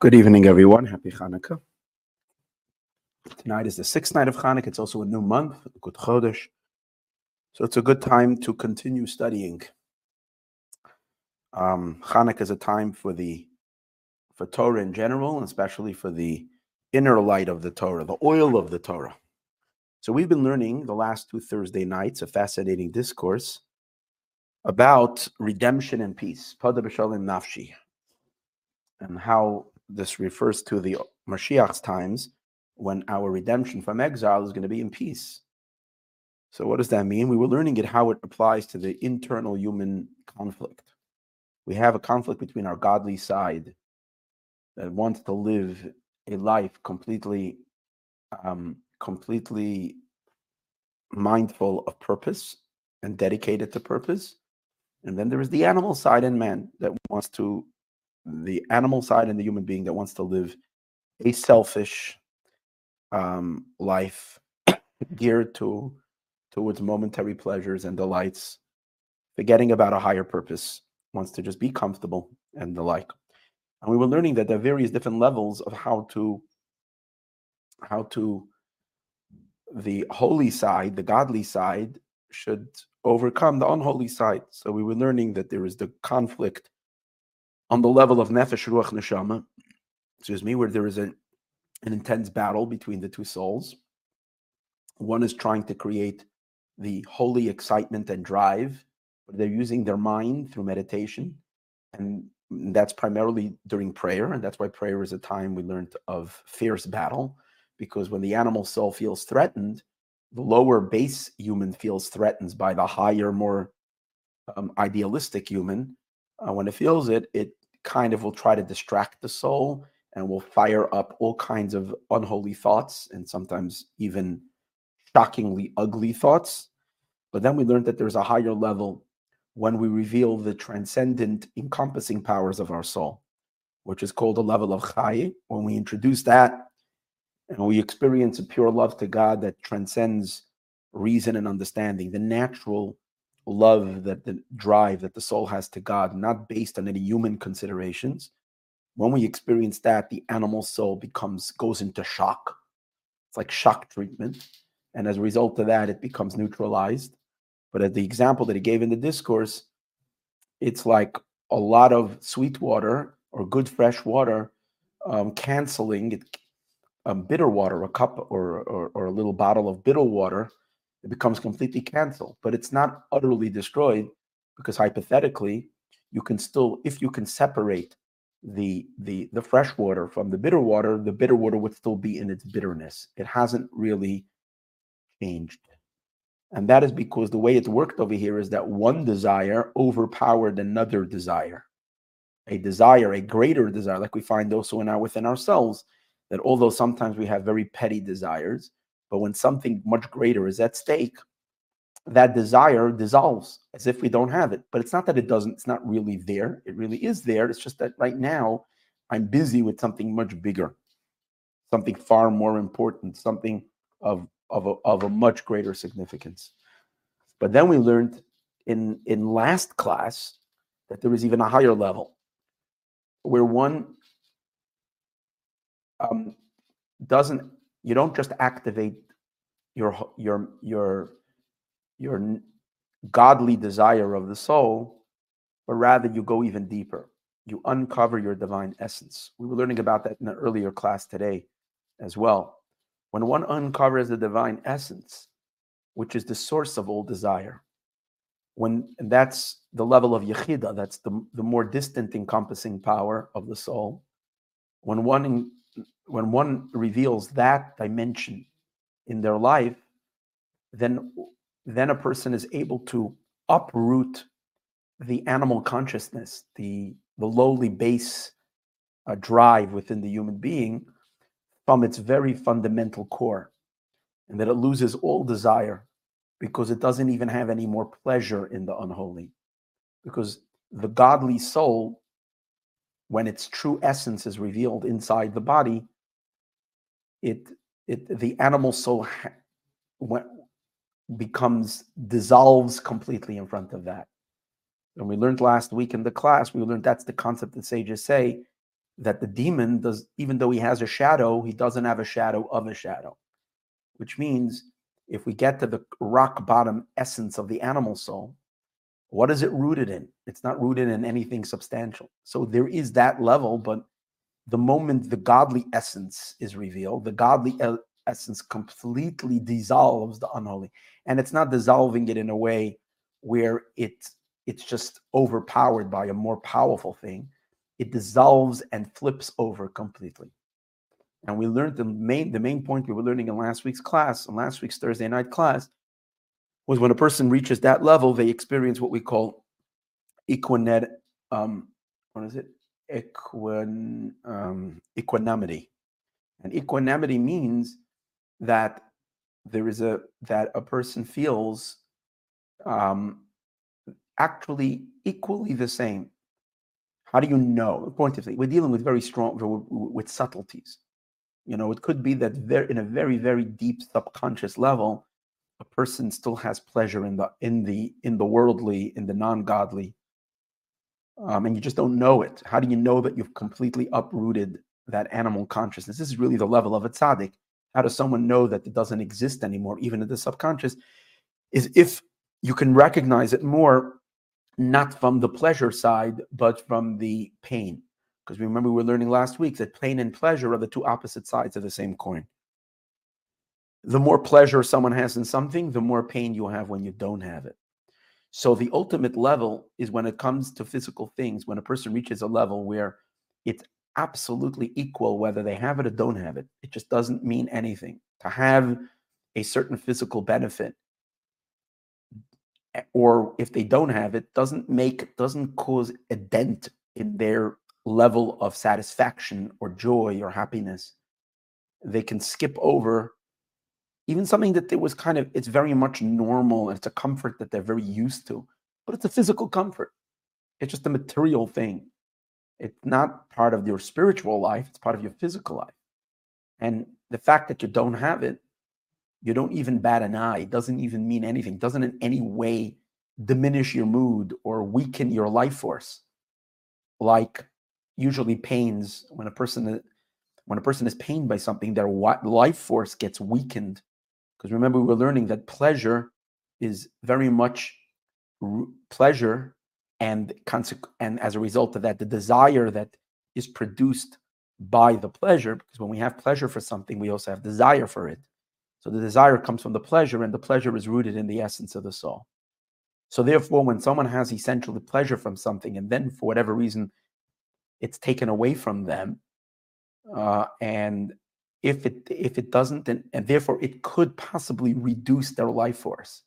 Good evening, everyone. Happy Hanukkah. Tonight is the sixth night of Hanukkah. It's also a new month, Good Chodesh. So it's a good time to continue studying. Um, Hanukkah is a time for the for Torah in general, and especially for the inner light of the Torah, the oil of the Torah. So we've been learning the last two Thursday nights a fascinating discourse about redemption and peace, Pada B'Shalim Nafshi, and how this refers to the Mashiach's times when our redemption from exile is going to be in peace. So, what does that mean? We were learning it how it applies to the internal human conflict. We have a conflict between our godly side that wants to live a life completely, um, completely mindful of purpose and dedicated to purpose. And then there is the animal side in man that wants to, the animal side in the human being that wants to live a selfish um, life geared to towards momentary pleasures and delights, forgetting about a higher purpose, wants to just be comfortable and the like. And we were learning that there are various different levels of how to how to the holy side, the godly side, should overcome the unholy side. So we were learning that there is the conflict on the level of nefesh ruach neshama, excuse me, where there is a, an intense battle between the two souls. One is trying to create the holy excitement and drive, but they're using their mind through meditation, and that's primarily during prayer, and that's why prayer is a time we learned of fierce battle, because when the animal soul feels threatened, the lower base human feels threatened by the higher, more um, idealistic human. Uh, when it feels it, it kind of will try to distract the soul and will fire up all kinds of unholy thoughts and sometimes even shockingly ugly thoughts. But then we learned that there's a higher level when we reveal the transcendent encompassing powers of our soul, which is called the level of Chai. When we introduce that, and we experience a pure love to God that transcends reason and understanding, the natural love that the drive that the soul has to God, not based on any human considerations. When we experience that, the animal soul becomes goes into shock. It's like shock treatment. And as a result of that, it becomes neutralized. But as the example that he gave in the discourse, it's like a lot of sweet water or good fresh water um, canceling it um, bitter water, a cup or, or, or a little bottle of bitter water, it becomes completely canceled. But it's not utterly destroyed because hypothetically, you can still, if you can separate the the the fresh water from the bitter water, the bitter water would still be in its bitterness. It hasn't really changed. And that is because the way it's worked over here is that one desire overpowered another desire. A desire, a greater desire, like we find also in our within ourselves, that although sometimes we have very petty desires, but when something much greater is at stake, that desire dissolves as if we don't have it. But it's not that it doesn't, it's not really there. It really is there. It's just that right now I'm busy with something much bigger, something far more important, something of, of, a, of a much greater significance. But then we learned in, in last class that there is even a higher level where one um, doesn't you don't just activate your your your your godly desire of the soul, but rather you go even deeper. You uncover your divine essence. We were learning about that in an earlier class today as well. When one uncovers the divine essence, which is the source of all desire, when that's the level of yechida, that's the, the more distant encompassing power of the soul. When one when one reveals that dimension in their life, then then a person is able to uproot the animal consciousness, the the lowly base uh, drive within the human being from its very fundamental core, and that it loses all desire because it doesn't even have any more pleasure in the unholy, because the godly soul, when its true essence is revealed inside the body, it it the animal soul becomes dissolves completely in front of that And we learned last week in the class, we learned that's the concept that sages say that the demon does, even though he has a shadow, he doesn't have a shadow of a shadow, which means if we get to the rock bottom essence of the animal soul, what is it rooted in? It's not rooted in anything substantial. So there is that level, but the moment the godly essence is revealed, the godly essence completely dissolves the unholy. And it's not dissolving it in a way where it it's just overpowered by a more powerful thing. It dissolves and flips over completely. And we learned the main the main point we were learning in last week's class, in last week's Thursday night class, was when a person reaches that level, they experience what we call equinet, um, what is it? Equin, um, equanimity. And equanimity means that there is a that a person feels um, actually equally the same. How do you know? Point of we're dealing with very strong with subtleties. You know, it could be that there in a very very deep subconscious level, a person still has pleasure in the in the in the worldly in the non-godly um, and you just don't know it. How do you know that you've completely uprooted that animal consciousness? This is really the level of a tzaddik. How does someone know that it doesn't exist anymore even in the subconscious? Is if you can recognize it more not from the pleasure side but from the pain. Because remember we were learning last week that pain and pleasure are the two opposite sides of the same coin. The more pleasure someone has in something, the more pain you have when you don't have it. So the ultimate level is when it comes to physical things, when a person reaches a level where it's absolutely equal whether they have it or don't have it. It just doesn't mean anything. To have a certain physical benefit or if they don't have it doesn't make doesn't cause a dent in their level of satisfaction or joy or happiness. They can skip over even something that it was kind of it's very much normal and it's a comfort that they're very used to but it's a physical comfort. It's just a material thing. It's not part of your spiritual life it's part of your physical life. And the fact that you don't have it you don't even bat an eye it doesn't even mean anything it doesn't in any way diminish your mood or weaken your life force. Like usually pains when a person when a person is pained by something their life force gets weakened because remember, we were learning that pleasure is very much r- pleasure, and, and as a result of that, the desire that is produced by the pleasure, because when we have pleasure for something, we also have desire for it. So the desire comes from the pleasure, and the pleasure is rooted in the essence of the soul. So therefore, when someone has essentially pleasure from something, and then for whatever reason, it's taken away from them, uh, and if it if it doesn't and, and therefore it could possibly reduce their life force.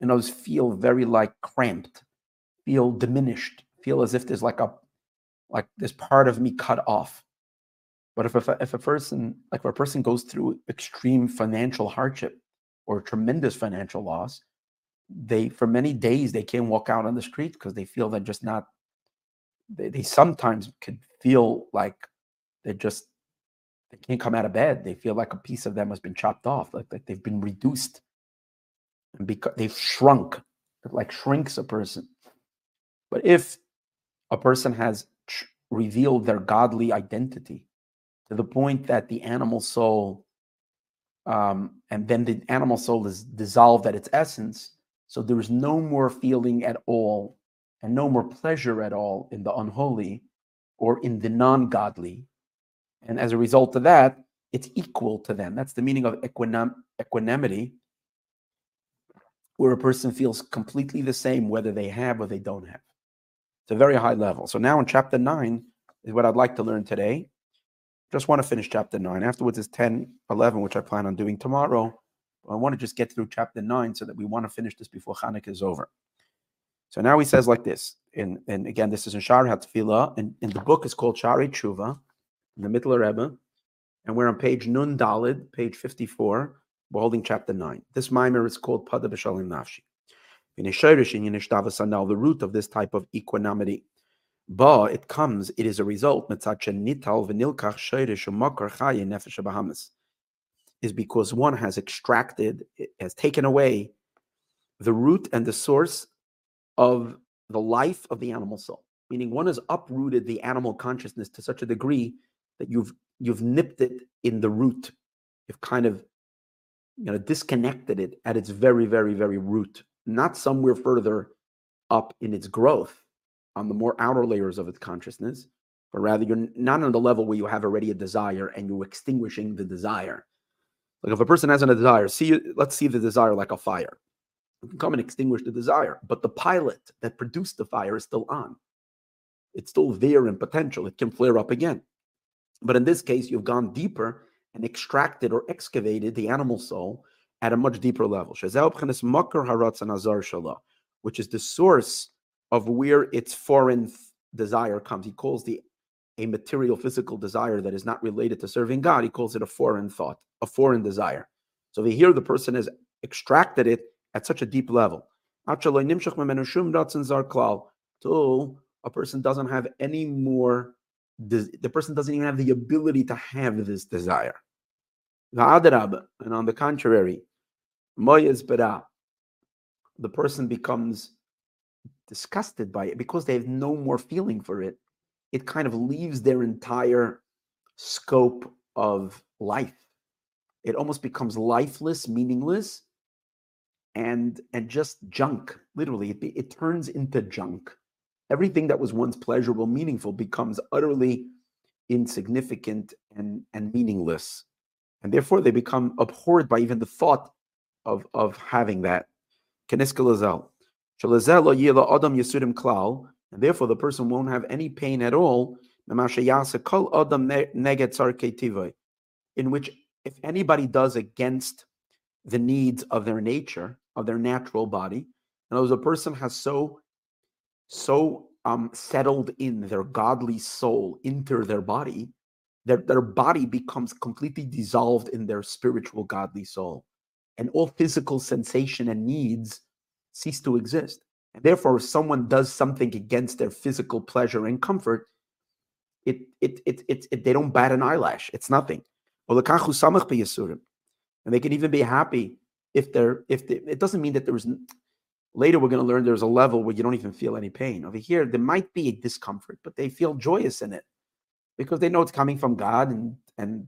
And those feel very like cramped feel diminished feel as if there's like a like this part of me cut off. But if a, if a person like if a person goes through extreme financial hardship or tremendous financial loss they for many days they can't walk out on the street because they feel they're just not they, they sometimes can feel like they're just they can't come out of bed. They feel like a piece of them has been chopped off, like, like they've been reduced. And because they've shrunk, it like shrinks a person. But if a person has revealed their godly identity to the point that the animal soul, um, and then the animal soul is dissolved at its essence, so there is no more feeling at all and no more pleasure at all in the unholy or in the non godly and as a result of that, it's equal to them. That's the meaning of equanim- equanimity, where a person feels completely the same whether they have or they don't have. It's a very high level. So now in chapter 9 is what I'd like to learn today. Just want to finish chapter 9. Afterwards is 10, 11, which I plan on doing tomorrow. I want to just get through chapter 9 so that we want to finish this before Hanukkah is over. So now he says like this, and, and again, this is in Shari Hatfilah, and, and the book is called Shari Tshuva the Mittler Rebbe, and we're on page Nun Dalid, page 54. We're holding chapter 9. This mimer is called Pada B'Shalim Nafshi. The root of this type of equanimity. Ba, it comes, it is a result, is because one has extracted, has taken away the root and the source of the life of the animal soul, meaning one has uprooted the animal consciousness to such a degree that you've you've nipped it in the root. You've kind of you know disconnected it at its very, very, very root, not somewhere further up in its growth on the more outer layers of its consciousness, but rather you're not on the level where you have already a desire and you're extinguishing the desire. Like if a person has a desire, see let's see the desire like a fire. You can come and extinguish the desire, but the pilot that produced the fire is still on. It's still there in potential. It can flare up again. But in this case, you've gone deeper and extracted or excavated the animal soul at a much deeper level, which is the source of where its foreign desire comes. He calls the a material physical desire that is not related to serving God. He calls it a foreign thought, a foreign desire. So here the person has extracted it at such a deep level. Till a person doesn't have any more, the person doesn't even have the ability to have this desire. And on the contrary, the person becomes disgusted by it because they have no more feeling for it. It kind of leaves their entire scope of life. It almost becomes lifeless, meaningless, and and just junk. Literally, it, it turns into junk. Everything that was once pleasurable, meaningful, becomes utterly insignificant and and meaningless, and therefore they become abhorred by even the thought of of having that. And therefore, the person won't have any pain at all. In which, if anybody does against the needs of their nature, of their natural body, and as a person has so, so um, settled in their godly soul into their body, that their body becomes completely dissolved in their spiritual godly soul. And all physical sensation and needs cease to exist. And therefore, if someone does something against their physical pleasure and comfort, it, it, it, it, it they don't bat an eyelash. It's nothing. And they can even be happy if they're if they, it doesn't mean that there's later we're going to learn there's a level where you don't even feel any pain. Over here, there might be a discomfort, but they feel joyous in it because they know it's coming from God and and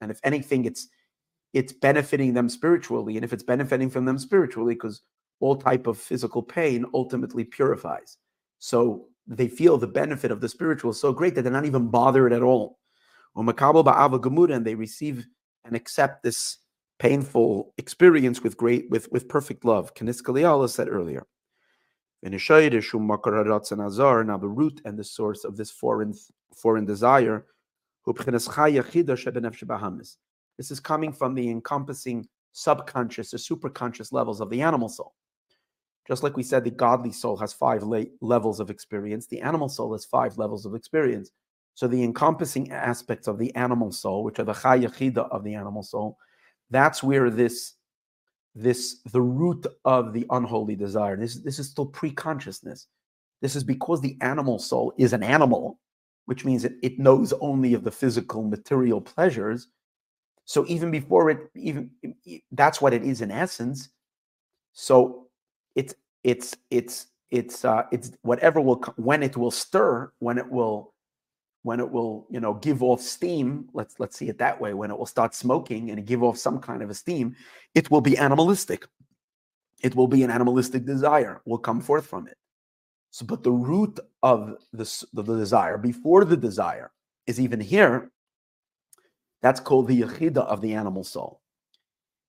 and if anything, it's it's benefiting them spiritually. And if it's benefiting from them spiritually, because all type of physical pain ultimately purifies. So they feel the benefit of the spiritual so great that they're not even bothered at all. And they receive and accept this painful experience with great with, with perfect love. Kaniskaliala said earlier. Now the root and the source of this foreign foreign desire. This is coming from the encompassing subconscious or superconscious levels of the animal soul. Just like we said, the godly soul has five le- levels of experience, the animal soul has five levels of experience. So the encompassing aspects of the animal soul, which are the chayachida of the animal soul, that's where this this the root of the unholy desire. This this is still pre-consciousness. This is because the animal soul is an animal, which means it, it knows only of the physical material pleasures. So even before it even that's what it is in essence. So it's it's it's it's uh, it's whatever will when it will stir when it will when it will you know give off steam let's let's see it that way when it will start smoking and give off some kind of a steam it will be animalistic. It will be an animalistic desire will come forth from it. So but the root of the, the desire before the desire is even here that's called the yechida of the animal soul.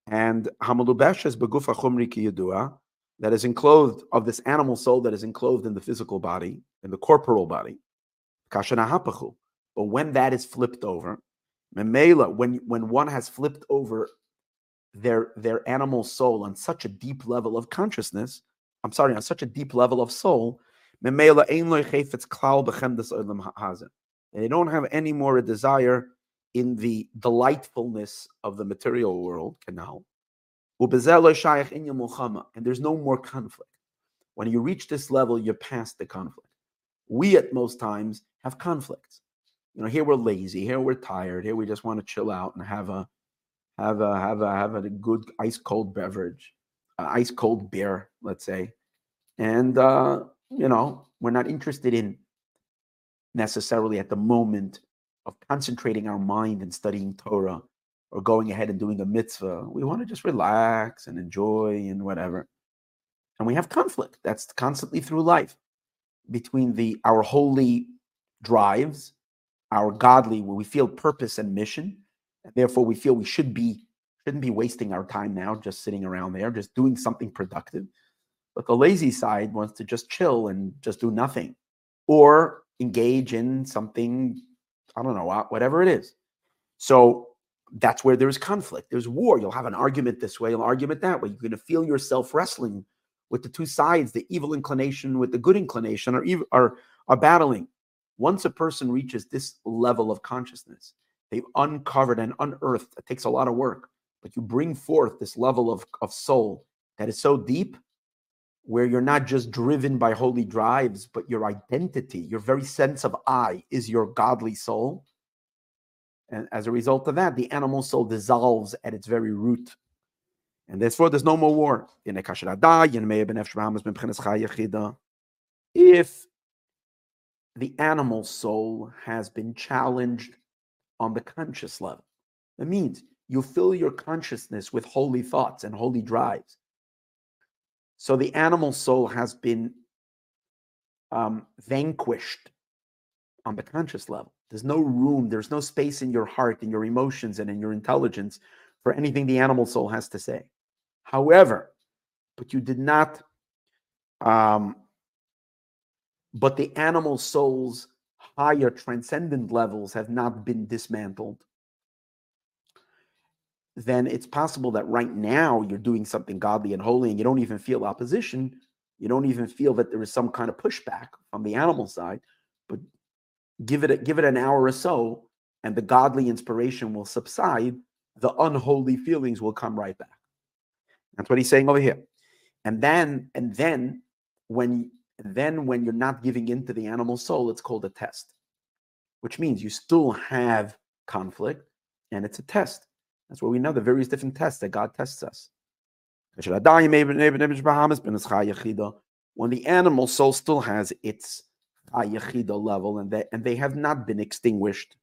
And hamalubeshes begufa chumri ki that is enclosed of this animal soul that is enclosed in the physical body, in the corporal body. But when that is flipped over, when when one has flipped over their their animal soul on such a deep level of consciousness, I'm sorry, on such a deep level of soul, they don't have any more a desire in the delightfulness of the material world, canal, and there's no more conflict. When you reach this level, you're past the conflict. We at most times have conflicts. You know, here we're lazy, here we're tired, here we just want to chill out and have a have a have a have a good ice cold beverage, ice cold beer, let's say. And uh, you know, we're not interested in necessarily at the moment of concentrating our mind and studying Torah or going ahead and doing a mitzvah. We want to just relax and enjoy and whatever. And we have conflict. That's constantly through life between the our holy drives, our godly, we feel purpose and mission, and therefore we feel we should be shouldn't be wasting our time now just sitting around there, just doing something productive. But the lazy side wants to just chill and just do nothing, or engage in something, I don't know, uh, whatever it is. So that's where there's conflict. There's war. You'll have an argument this way, an argument that way. You're going to feel yourself wrestling with the two sides, the evil inclination with the good inclination, are, are, are battling. Once a person reaches this level of consciousness, they've uncovered and unearthed. It takes a lot of work, but you bring forth this level of, of soul that is so deep where you're not just driven by holy drives, but your identity, your very sense of I is your godly soul. And as a result of that, the animal soul dissolves at its very root. And therefore, there's no more war. If the animal soul has been challenged on the conscious level, that means you fill your consciousness with holy thoughts and holy drives. So the animal soul has been um, vanquished on the conscious level. There's no room, there's no space in your heart, in your emotions, and in your intelligence for anything the animal soul has to say. However, but you did not, um, but the animal soul's higher transcendent levels have not been dismantled then it's possible that right now you're doing something godly and holy and you don't even feel opposition. You don't even feel that there is some kind of pushback from the animal side. But give it a, give it an hour or so, and the godly inspiration will subside. The unholy feelings will come right back. That's what he's saying over here. And then, and then when then when you're not giving in to the animal soul, it's called a test, which means you still have conflict and it's a test. That's where we know the various different tests that God tests us. When the animal soul still has its ayachida level and they, and they have not been extinguished,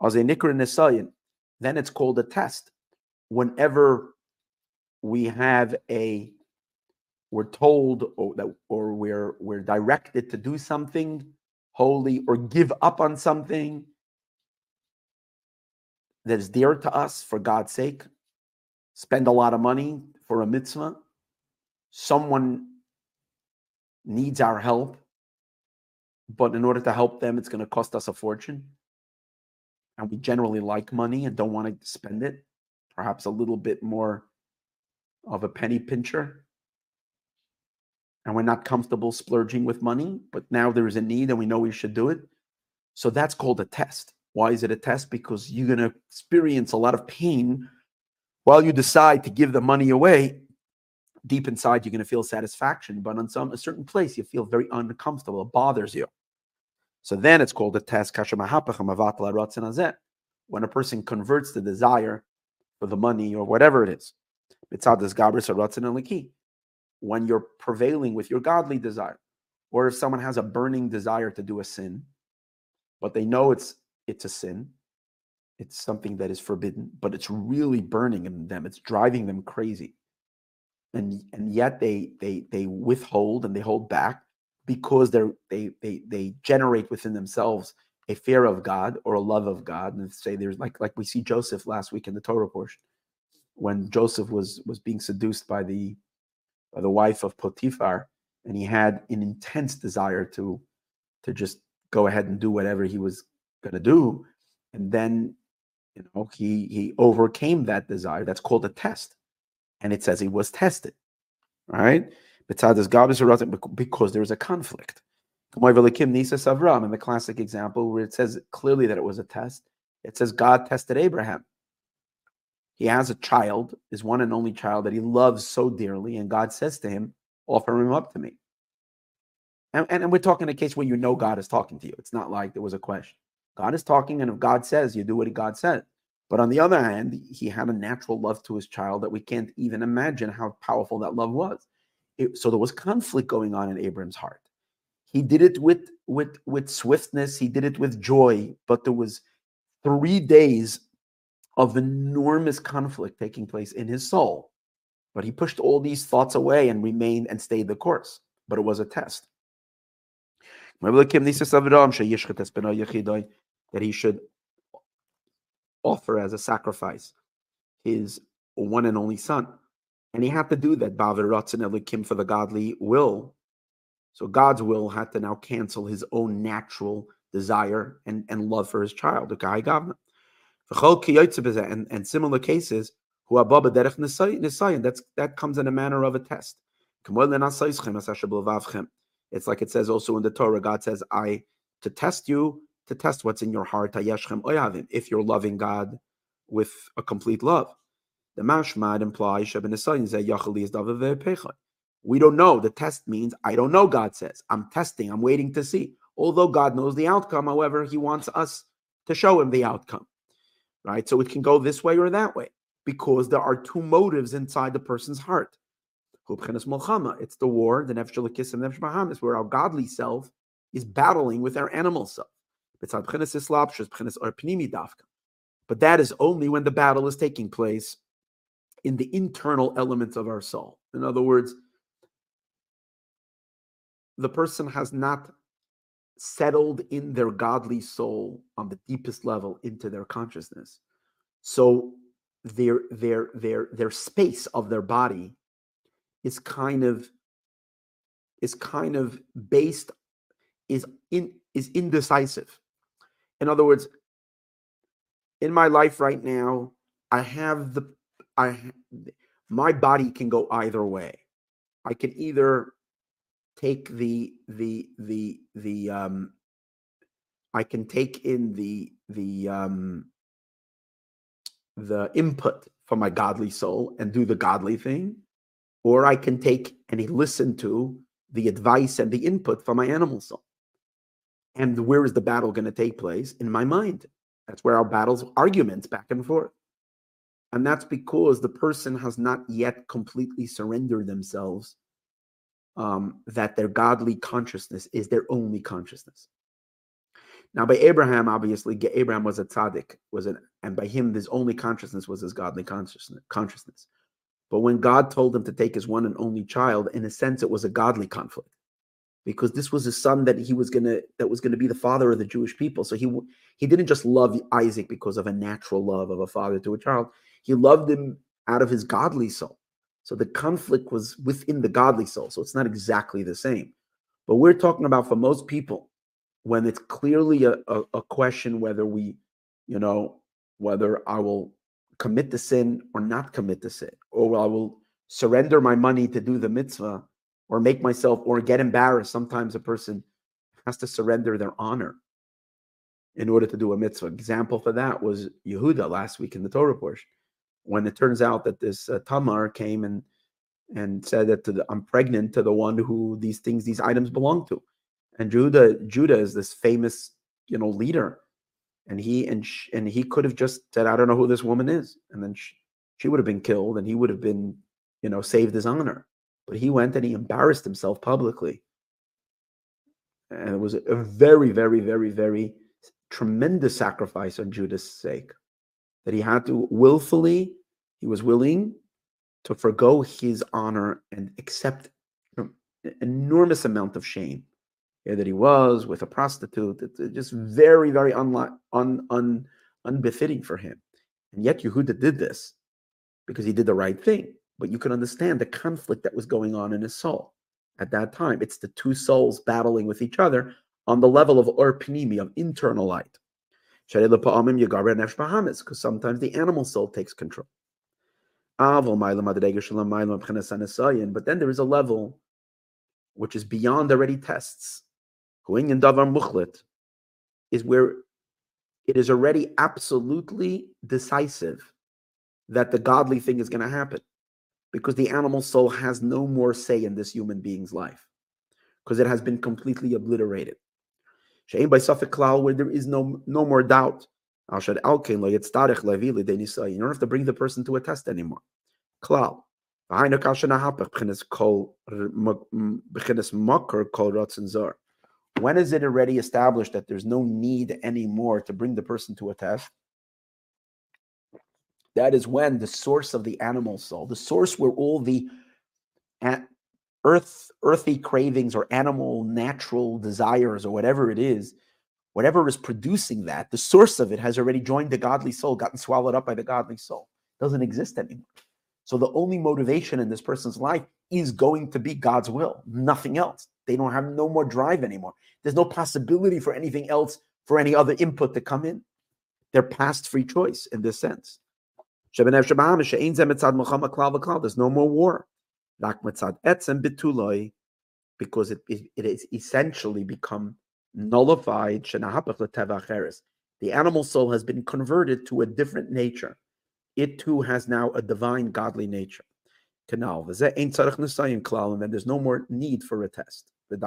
then it's called a test. Whenever we have a we're told or that or we're we're directed to do something holy or give up on something that is dear to us for God's sake, spend a lot of money for a mitzvah, someone needs our help, but in order to help them, it's going to cost us a fortune. And we generally like money and don't want to spend it, perhaps a little bit more of a penny pincher. And we're not comfortable splurging with money, but now there is a need and we know we should do it. So that's called a test. Why is it a test? Because you're going to experience a lot of pain while you decide to give the money away. Deep inside, you're going to feel satisfaction, but on some a certain place, you feel very uncomfortable. It bothers you. So then it's called a test. When a person converts the desire for the money or whatever it is, when you're prevailing with your godly desire, or if someone has a burning desire to do a sin, but they know it's it's a sin. It's something that is forbidden, but it's really burning in them. It's driving them crazy. And and yet they they they withhold and they hold back because they're they they they generate within themselves a fear of God or a love of God. And say there's like like we see Joseph last week in the Torah portion, when Joseph was was being seduced by the the wife of Potiphar, and he had an intense desire to to just go ahead and do whatever he was going to do. And then you know he he overcame that desire that's called a test. And it says he was tested right? Because there was a conflict. In the classic example where it says clearly that it was a test it says god tested abraham he has a child his one and only child that he loves so dearly and god says to him offer him up to me and, and, and we're talking a case where you know god is talking to you it's not like there was a question God is talking, and if God says, you do what God said. But on the other hand, he had a natural love to his child that we can't even imagine how powerful that love was. It, so there was conflict going on in Abram's heart. He did it with with with swiftness. He did it with joy. But there was three days of enormous conflict taking place in his soul. But he pushed all these thoughts away and remained and stayed the course. But it was a test. That he should offer as a sacrifice his one and only son. And he had to do that, Kim, for the godly will. So God's will had to now cancel his own natural desire and, and love for his child. And, and similar cases, that's that comes in a manner of a test. It's like it says also in the Torah, God says, I to test you, to test what's in your heart, if you're loving God with a complete love. The mashmad implies we don't know. The test means I don't know, God says. I'm testing, I'm waiting to see. Although God knows the outcome, however, He wants us to show Him the outcome. Right? So it can go this way or that way because there are two motives inside the person's heart. It's the war, the nefesh and nefesh bahamis, where our godly self is battling with our animal self. But that is only when the battle is taking place in the internal elements of our soul. In other words, the person has not settled in their godly soul on the deepest level into their consciousness. So their their their their space of their body is kind of is kind of based is in is indecisive. In other words, in my life right now, I have the I my body can go either way. I can either take the the the the um I can take in the the um the input from my godly soul and do the godly thing, or I can take and listen to the advice and the input from my animal soul. And where is the battle going to take place? In my mind. That's where our battles, arguments back and forth. And that's because the person has not yet completely surrendered themselves um, that their godly consciousness is their only consciousness. Now, by Abraham, obviously, Abraham was a tzaddik, was an, and by him, his only consciousness was his godly consciousness. consciousness. But when God told him to take his one and only child, in a sense, it was a godly conflict, because this was a son that he was gonna that was gonna be the father of the Jewish people. So he he didn't just love Isaac because of a natural love of a father to a child. He loved him out of his godly soul. So the conflict was within the godly soul. So it's not exactly the same. But we're talking about for most people when it's clearly a, a, a question whether we, you know, whether I will commit the sin or not commit the sin, or I will surrender my money to do the mitzvah or make myself or get embarrassed. Sometimes a person has to surrender their honor in order to do a mitzvah. Example for that was Yehuda last week in the Torah portion, when it turns out that this uh, Tamar came and and said that the, I'm pregnant to the one who these things, these items belong to. And Judah, Judah is this famous, you know, leader, and he and sh- and he could have just said, "I don't know who this woman is," and then she, she would have been killed, and he would have been, you know, saved his honor. But he went and he embarrassed himself publicly, and it was a very, very, very, very tremendous sacrifice on Judah's sake that he had to willfully, he was willing to forego his honor and accept an enormous amount of shame that he was with a prostitute. It's just very, very unlike, un, un, unbefitting for him. And yet Yehuda did this because he did the right thing. But you can understand the conflict that was going on in his soul at that time. It's the two souls battling with each other on the level of or of internal light. Because sometimes the animal soul takes control. But then there is a level which is beyond already tests is where it is already absolutely decisive that the godly thing is going to happen because the animal soul has no more say in this human being's life because it has been completely obliterated. by Klal, where there is no no more doubt. You don't have to bring the person to a test anymore. When is it already established that there's no need anymore to bring the person to a test? That is when the source of the animal soul, the source where all the earth, earthy cravings or animal natural desires or whatever it is, whatever is producing that, the source of it has already joined the godly soul, gotten swallowed up by the godly soul. It doesn't exist anymore. So the only motivation in this person's life is going to be God's will, nothing else. They don't have no more drive anymore. There's no possibility for anything else, for any other input to come in. They're past free choice in this sense. There's no more war. Because it, it, it is essentially become nullified. The animal soul has been converted to a different nature. It too has now a divine godly nature. Canal. And then there's no more need for a test. This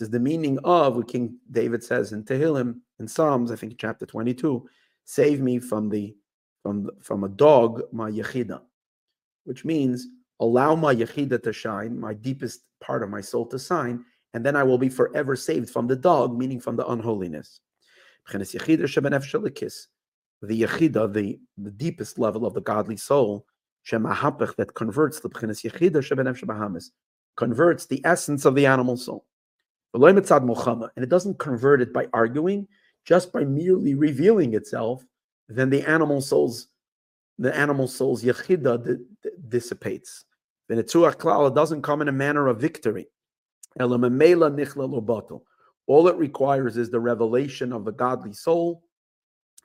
is the meaning of what King David says in Tehillim in Psalms, I think chapter 22, save me from the from from a dog, my yechida, which means allow my yechida to shine, my deepest part of my soul to shine, and then I will be forever saved from the dog, meaning from the unholiness. The yechida, the, the deepest level of the godly soul, that converts the converts the essence of the animal soul. And it doesn't convert it by arguing, just by merely revealing itself, then the animal soul's the animal soul's yechida d- d- dissipates. Then it doesn't come in a manner of victory. All it requires is the revelation of the godly soul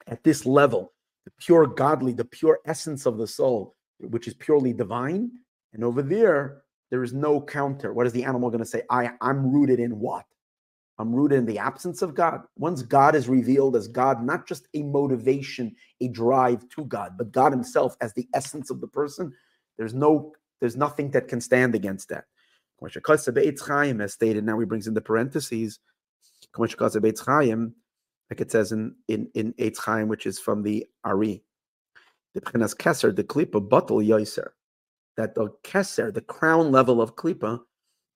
at this level, the pure godly, the pure essence of the soul, which is purely divine. And over there, there is no counter. What is the animal going to say? I, I'm rooted in what? I'm rooted in the absence of God. Once God is revealed as God, not just a motivation, a drive to God, but God Himself as the essence of the person, there's no, there's nothing that can stand against that. As stated, now he brings in the parentheses, like it says in in in Eitz Chaim, which is from the Ari. The Pchenas Keser, the Klipa, Batal Yoiser, that the Keser, the crown level of Klipa,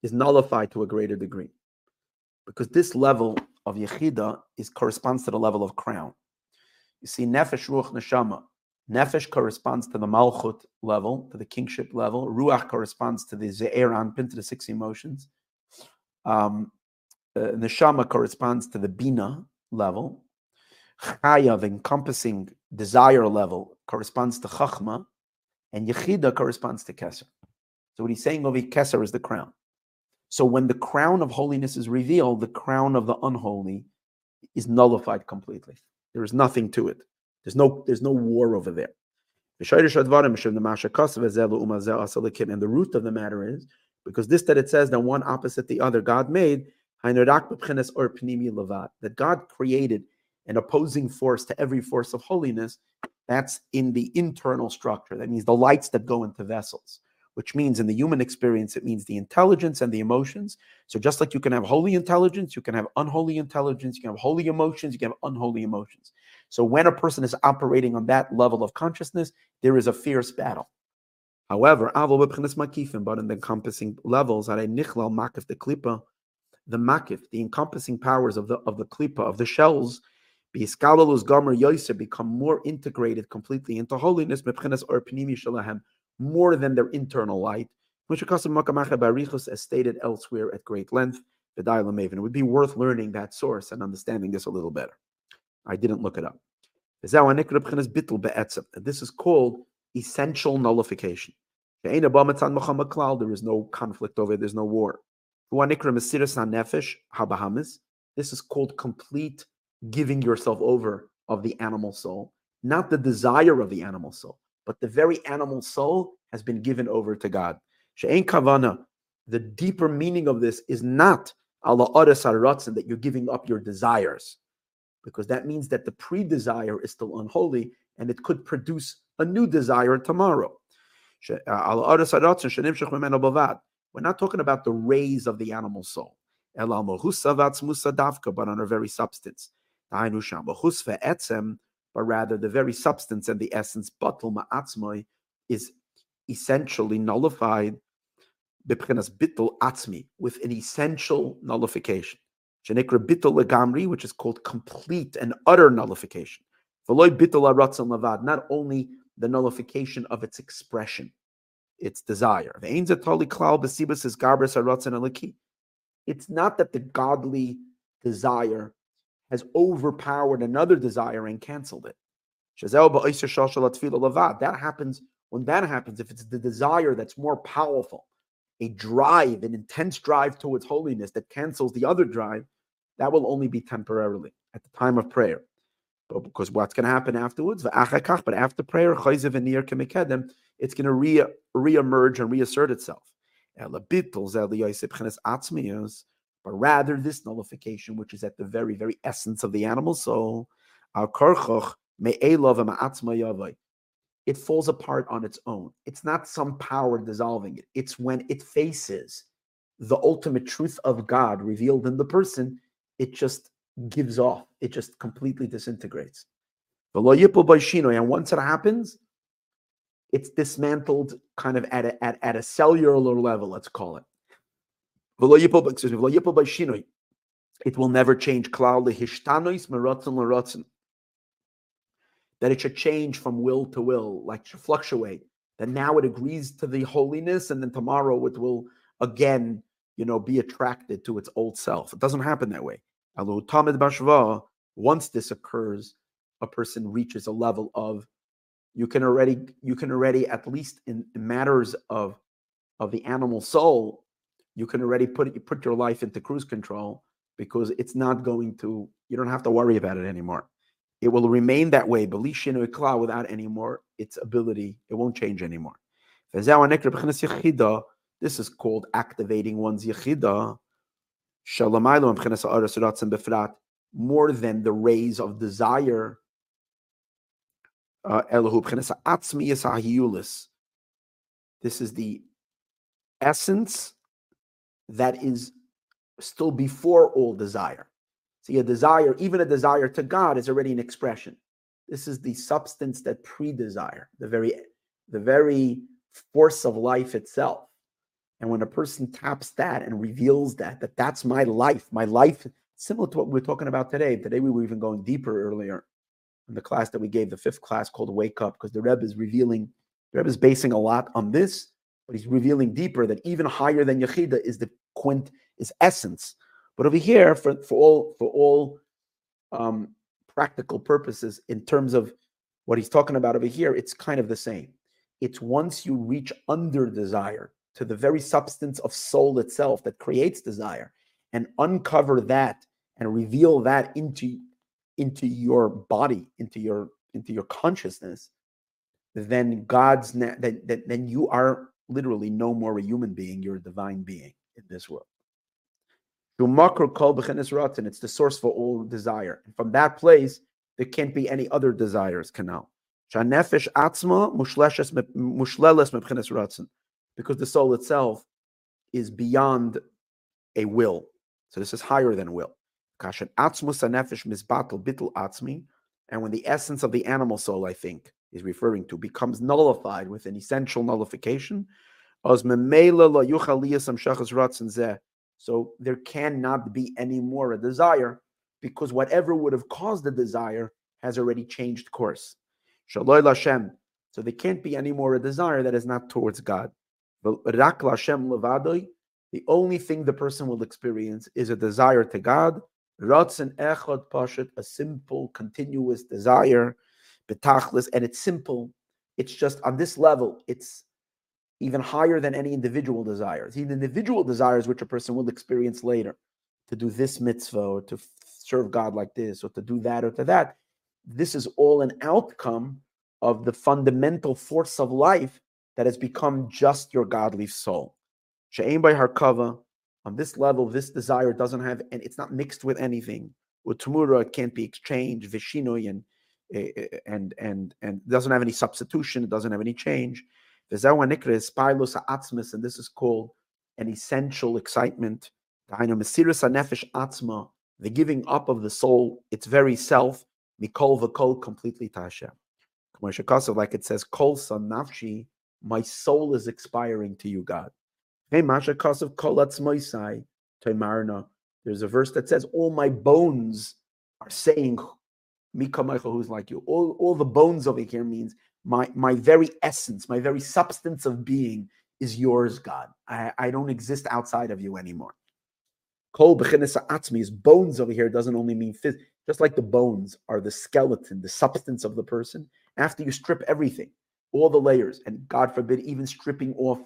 is nullified to a greater degree because this level of Yechida is corresponds to the level of crown. You see, Nefesh, Ruach, Neshama. Nefesh corresponds to the Malchut level, to the kingship level. Ruach corresponds to the Ze'er Anpin, to the six emotions. Um, uh, Neshama corresponds to the Bina level. Chaya, the encompassing desire level, corresponds to Chachma. And Yechida corresponds to Keser. So what he's saying over Keser is the crown. So when the crown of holiness is revealed, the crown of the unholy is nullified completely. There is nothing to it. There's no there's no war over there. And the root of the matter is because this that it says that one opposite the other God made that God created an opposing force to every force of holiness. That's in the internal structure. That means the lights that go into vessels which means in the human experience, it means the intelligence and the emotions. So just like you can have holy intelligence, you can have unholy intelligence, you can have holy emotions, you can have unholy emotions. So when a person is operating on that level of consciousness, there is a fierce battle. However, but in the encompassing levels, the makif, the encompassing powers of the of the klipa, of the shells, become more integrated completely into holiness more than their internal light, which as stated elsewhere at great length. It would be worth learning that source and understanding this a little better. I didn't look it up. This is called essential nullification. There is no conflict over it, there's no war. This is called complete giving yourself over of the animal soul, not the desire of the animal soul but the very animal soul has been given over to God. Kavana. The deeper meaning of this is not that you're giving up your desires, because that means that the pre-desire is still unholy and it could produce a new desire tomorrow. Uh, We're not talking about the rays of the animal soul, but on our very substance but rather the very substance and the essence, batul ma'atzmoi, is essentially nullified with an essential nullification. Legamri, which is called complete and utter nullification. V'loy bittul aratzon lavad, not only the nullification of its expression, its desire. It's not that the godly desire has overpowered another desire and canceled it. That happens when that happens, if it's the desire that's more powerful, a drive, an intense drive towards holiness that cancels the other drive, that will only be temporarily at the time of prayer. But because what's going to happen afterwards? But after prayer, it's going to re re-emerge and reassert itself. But rather, this nullification, which is at the very, very essence of the animal soul, it falls apart on its own. It's not some power dissolving it. It's when it faces the ultimate truth of God revealed in the person, it just gives off. It just completely disintegrates. And once it happens, it's dismantled kind of at a, at, at a cellular level, let's call it. It will never change. That it should change from will to will, like should fluctuate. That now it agrees to the holiness, and then tomorrow it will again, you know, be attracted to its old self. It doesn't happen that way. Alu tamid bashva. Once this occurs, a person reaches a level of you can already you can already at least in, matters of of the animal soul you can already put it, put your life into cruise control because it's not going to you don't have to worry about it anymore it will remain that way. Without any more its ability it won't change anymore. This is called activating one's yechida more than the rays of desire. Uh, this is the essence that is still before all desire. See, a desire, even a desire to God, is already an expression. This is the substance that pre-desire, the very, the very force of life itself. And when a person taps that and reveals that, that that's my life, my life, similar to what we we're talking about today. Today we were even going deeper earlier in the class that we gave, the fifth class called Wake Up, because the Rebbe is revealing, the Rebbe is basing a lot on this, but he's revealing deeper that even higher than Yechida is the quint, is essence. But over here, for, for all for all um, practical purposes, in terms of what he's talking about over here, it's kind of the same. It's once you reach under desire to the very substance of soul itself that creates desire and uncover that and reveal that into into your body, into your into your consciousness, then God's na- then, then then you are literally no more a human being; you're a divine being in this world. It's the source for all desire. And from that place, there can't be any other desires. Canal. Because the soul itself is beyond a will. So this is higher than will. And when the essence of the animal soul, I think, is referring to, becomes nullified with an essential nullification, so there cannot be any more a desire because whatever would have caused the desire has already changed course. So there can't be any more a desire that is not towards God. The only thing the person will experience is a desire to God Ratzin echad pashat, a simple, continuous desire, betachlis, and it's simple. It's just on this level. It's even higher than any individual desires. The individual desires which a person will experience later, to do this mitzvah, or to serve God like this, or to do that, or to that. This is all an outcome of the fundamental force of life that has become just your godly soul. She'ain by harkava, on this level, this desire doesn't have, and it's not mixed with anything. With tumura, it can't be exchanged, vishinoi, and eh, eh, and and and doesn't have any substitution. It doesn't have any change. And this is called an essential excitement. The giving up of the soul, its very self, mikol v'kol, completely tasha. Like it says, kol nafshi, my soul is expiring to you, God. There's a verse that says, All my bones are saying, who's like you. All, all the bones over here means my, my very essence, my very substance of being is yours, God. I, I don't exist outside of you anymore. Kol is bones over here doesn't only mean phys- just like the bones are the skeleton, the substance of the person. After you strip everything, all the layers, and God forbid, even stripping off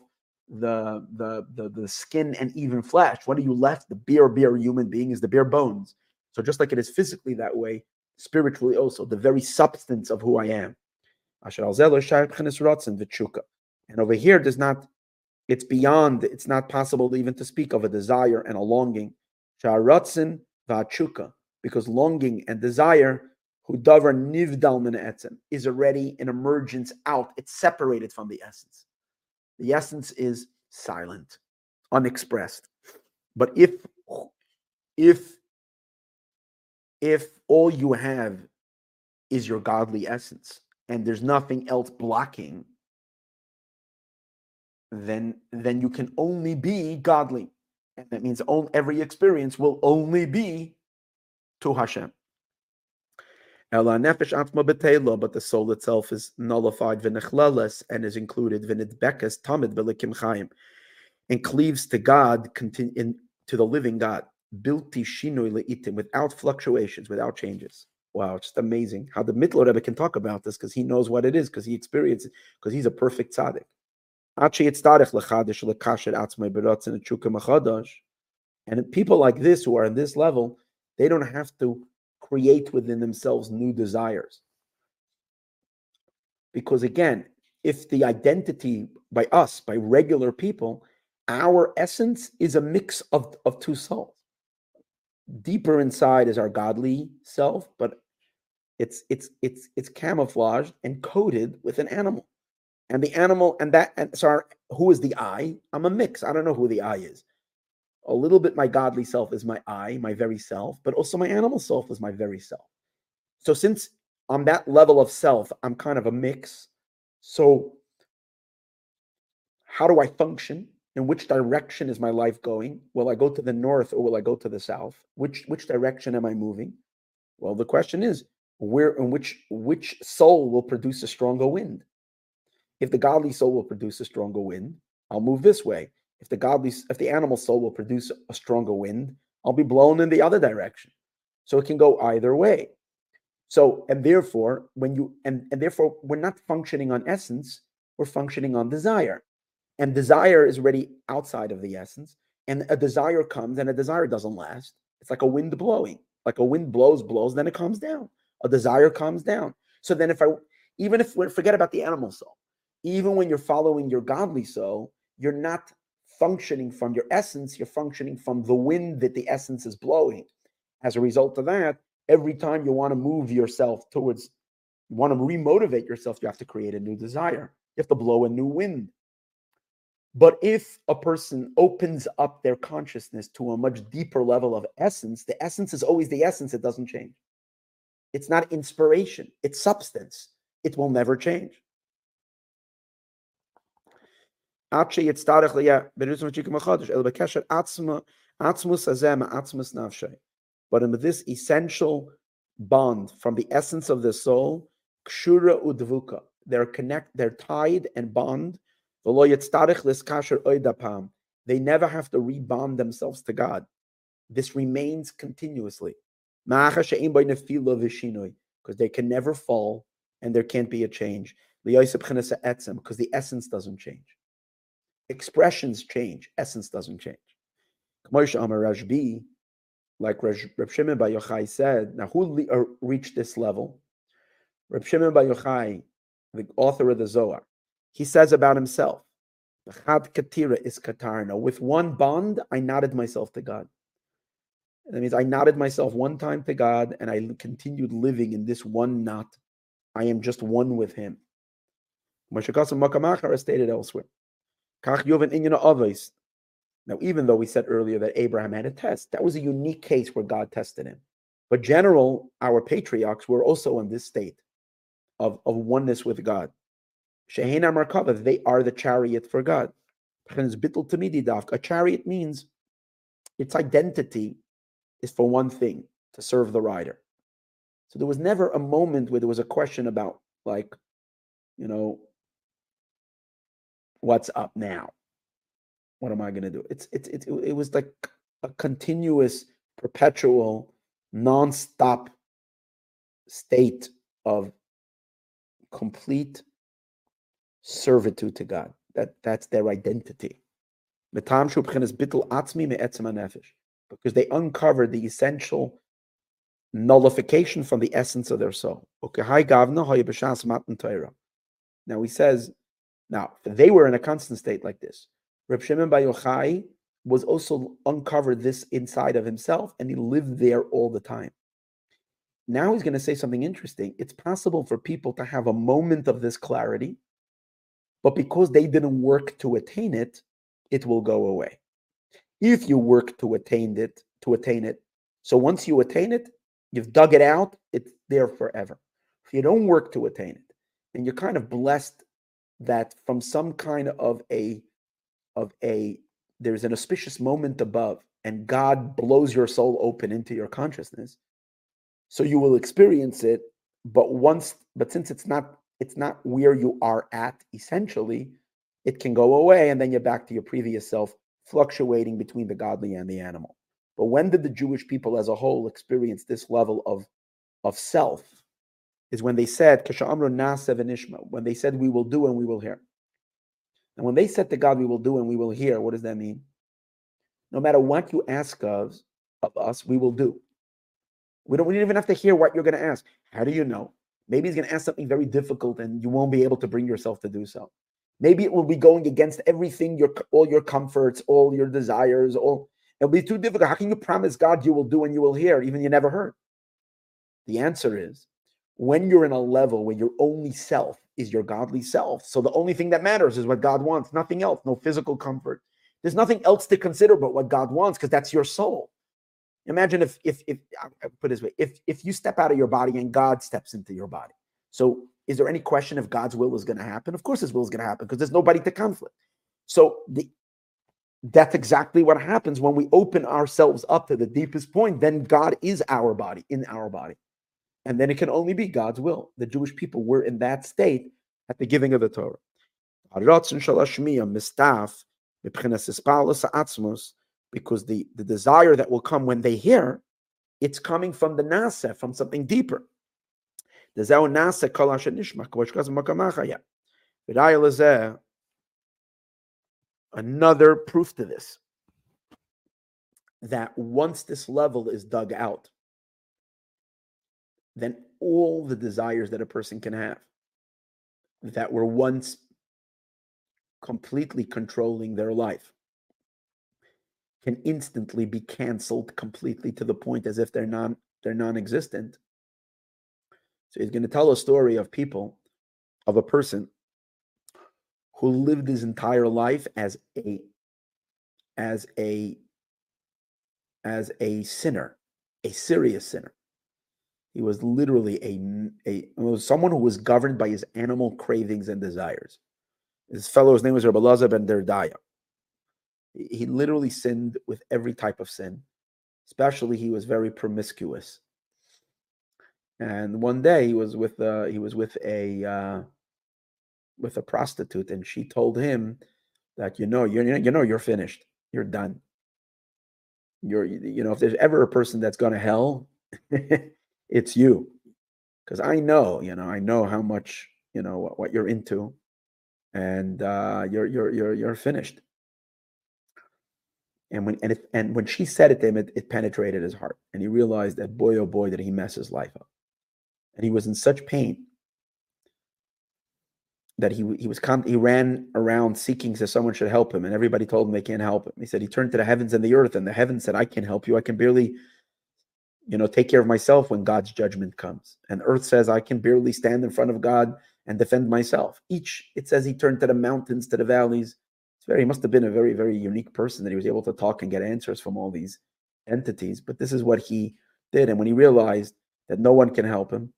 the the the, the skin and even flesh, what are you left? The bare bare human being is the bare bones. So just like it is physically that way, spiritually also, the very substance of who I am. And over here, does not it's beyond, it's not possible even to speak of a desire and a longing. Because longing and desire, hudavar nivdal min etzem, is already an emergence out. It's separated from the essence. The essence is silent, unexpressed. But if if if all you have is your godly essence and there's nothing else blocking then then you can only be godly. And that means all, every experience will only be to Hashem. But the soul itself is nullified and is included v'nidbekas tamid v'likim chayim and cleaves to God, continue in, to the living God, bilti shinoi leitim, without fluctuations, without changes. Wow, just amazing how the Mittler Rebbe can talk about this because he knows what it is, because he experienced it, because he's a perfect tzaddik. And people like this who are in this level, they don't have to create within themselves new desires. Because again, if the identity by us, by regular people, our essence is a mix of, of two souls. Deeper inside is our godly self, but it's it's it's it's camouflaged and coated with an animal. And the animal and that and sorry who is the i i'm a mix. I don't know who the i is. A little bit my godly self is my i my very self but also my animal self is my very self. So since on that level of self i'm kind of a mix. So how do i function? In which direction is my life going? Will i go to the north or will i go to the south? Which which direction am i moving? Well the question is where in which which soul will produce a stronger wind if the godly soul will produce a stronger wind, I'll move this way. If the godly, if the animal soul will produce a stronger wind, I'll be blown in the other direction. So it can go either way. So, and therefore, when you and, and therefore we're not functioning on essence, we're functioning on desire. And desire is already outside of the essence. And a desire comes and a desire doesn't last. It's like a wind blowing. Like a wind blows, blows, then it comes down. A desire comes down. So then if I even if we forget about the animal soul, even when you're following your godly soul, you're not functioning from your essence, you're functioning from the wind that the essence is blowing. As a result of that, every time you want to move yourself towards, you want to remotivate yourself, you have to create a new desire. You have to blow a new wind. But if a person opens up their consciousness to a much deeper level of essence, the essence is always the essence, it doesn't change. It's not inspiration, it's substance. It will never change. But in this essential bond from the essence of the soul, kshura udvuka, they're connect, they're tied and bond. They never have to rebond themselves to God. This remains continuously. Because they can never fall and there can't be a change. Because the essence doesn't change. Expressions change, essence doesn't change. Like Reb Shimon Bar Yochai said, now who uh, reached this level? Reb Shimon Bar Yochai, the author of the Zohar, he says about himself, katira is katarna. With one bond, I nodded myself to God. That means I nodded myself one time to God and I continued living in this one knot. I am just one with Him. Moshe stated elsewhere. Now, even though we said earlier that Abraham had a test, that was a unique case where God tested him. But general, our patriarchs were also in this state of, of oneness with God. Shehena Markava, they are the chariot for God. A chariot means its identity is for one thing to serve the rider. So there was never a moment where there was a question about, like, you know, what's up now? What am I going to do? It's, it's, it, it was like a continuous, perpetual, non-stop state of complete servitude to God. That that's their identity. Because they uncovered the essential nullification from the essence of their soul. Okay, hi Gavna, matan Now he says, now they were in a constant state like this. Reb Shimon Bar Yochai was also uncovered this inside of himself, and he lived there all the time. Now he's going to say something interesting. It's possible for people to have a moment of this clarity, but because they didn't work to attain it, it will go away. If you work to attain it, to attain it, so once you attain it, you've dug it out, it's there forever. If you don't work to attain it, and you're kind of blessed that from some kind of a of a there's an auspicious moment above and God blows your soul open into your consciousness, so you will experience it but once but since it's not it's not where you are at essentially it can go away and then you're back to your previous self fluctuating between the godly and the animal but when did the jewish people as a whole experience this level of of self is when they said when they said we will do and we will hear and when they said to god we will do and we will hear what does that mean no matter what you ask of, of us we will do we don't, we don't even have to hear what you're going to ask. How do you know? Maybe he's going to ask something very difficult and you won't be able to bring yourself to do so. Maybe it will be going against everything, your all your comforts, all your desires, all it'll be too difficult. How can you promise God you will do and you will hear, even you never heard? The answer is when you're in a level where your only self is your godly self. So the only thing that matters is what God wants, nothing else, no physical comfort. There's nothing else to consider but what God wants because that's your soul. Imagine if if if I put it this way, if if you step out of your body and God steps into your body. So is there any question if God's will is going to happen? Of course his will is going to happen because there's nobody to conflict. So the that's exactly what happens when we open ourselves up to the deepest point. Then God is our body, in our body. And then it can only be God's will. The Jewish people were in that state at the giving of the Torah because the, the desire that will come when they hear, it's coming from the nasa, from something deeper. Another proof to this that once this level is dug out, then all the desires that a person can have that were once completely controlling their life can instantly be canceled completely to the point as if they're non they're non-existent. So he's going to tell a story of people, of a person who lived his entire life as a as a as a sinner, a serious sinner. He was literally a, a was someone who was governed by his animal cravings and desires. His fellow's name was Rabbi Lazar ben Durdaya. He literally sinned with every type of sin. Especially, he was very promiscuous. And one day he was with uh, he was with a uh, with a prostitute, and she told him that you know you're you know you're finished, you're done. You're you know if there's ever a person that's gone to hell, it's you, because I know you know I know how much you know what, what you're into, and uh, you're you're you're you're finished. And when and, if, and when she said it to him, it, it penetrated his heart, and he realized that boy, oh boy, did he mess his life up, and he was in such pain that he he was he ran around seeking so someone should help him, and everybody told him they can't help him. He said he turned to the heavens and the earth, and the heavens said, "I can't help you. I can barely." You know, take care of myself when God's judgment comes. And earth says, I can barely stand in front of God and defend myself. Each, it says he turned to the mountains, to the valleys, it's very, he must have been a very, very unique person that he was able to talk and get answers from all these entities. But this is what he did. And when he realized that no one can help him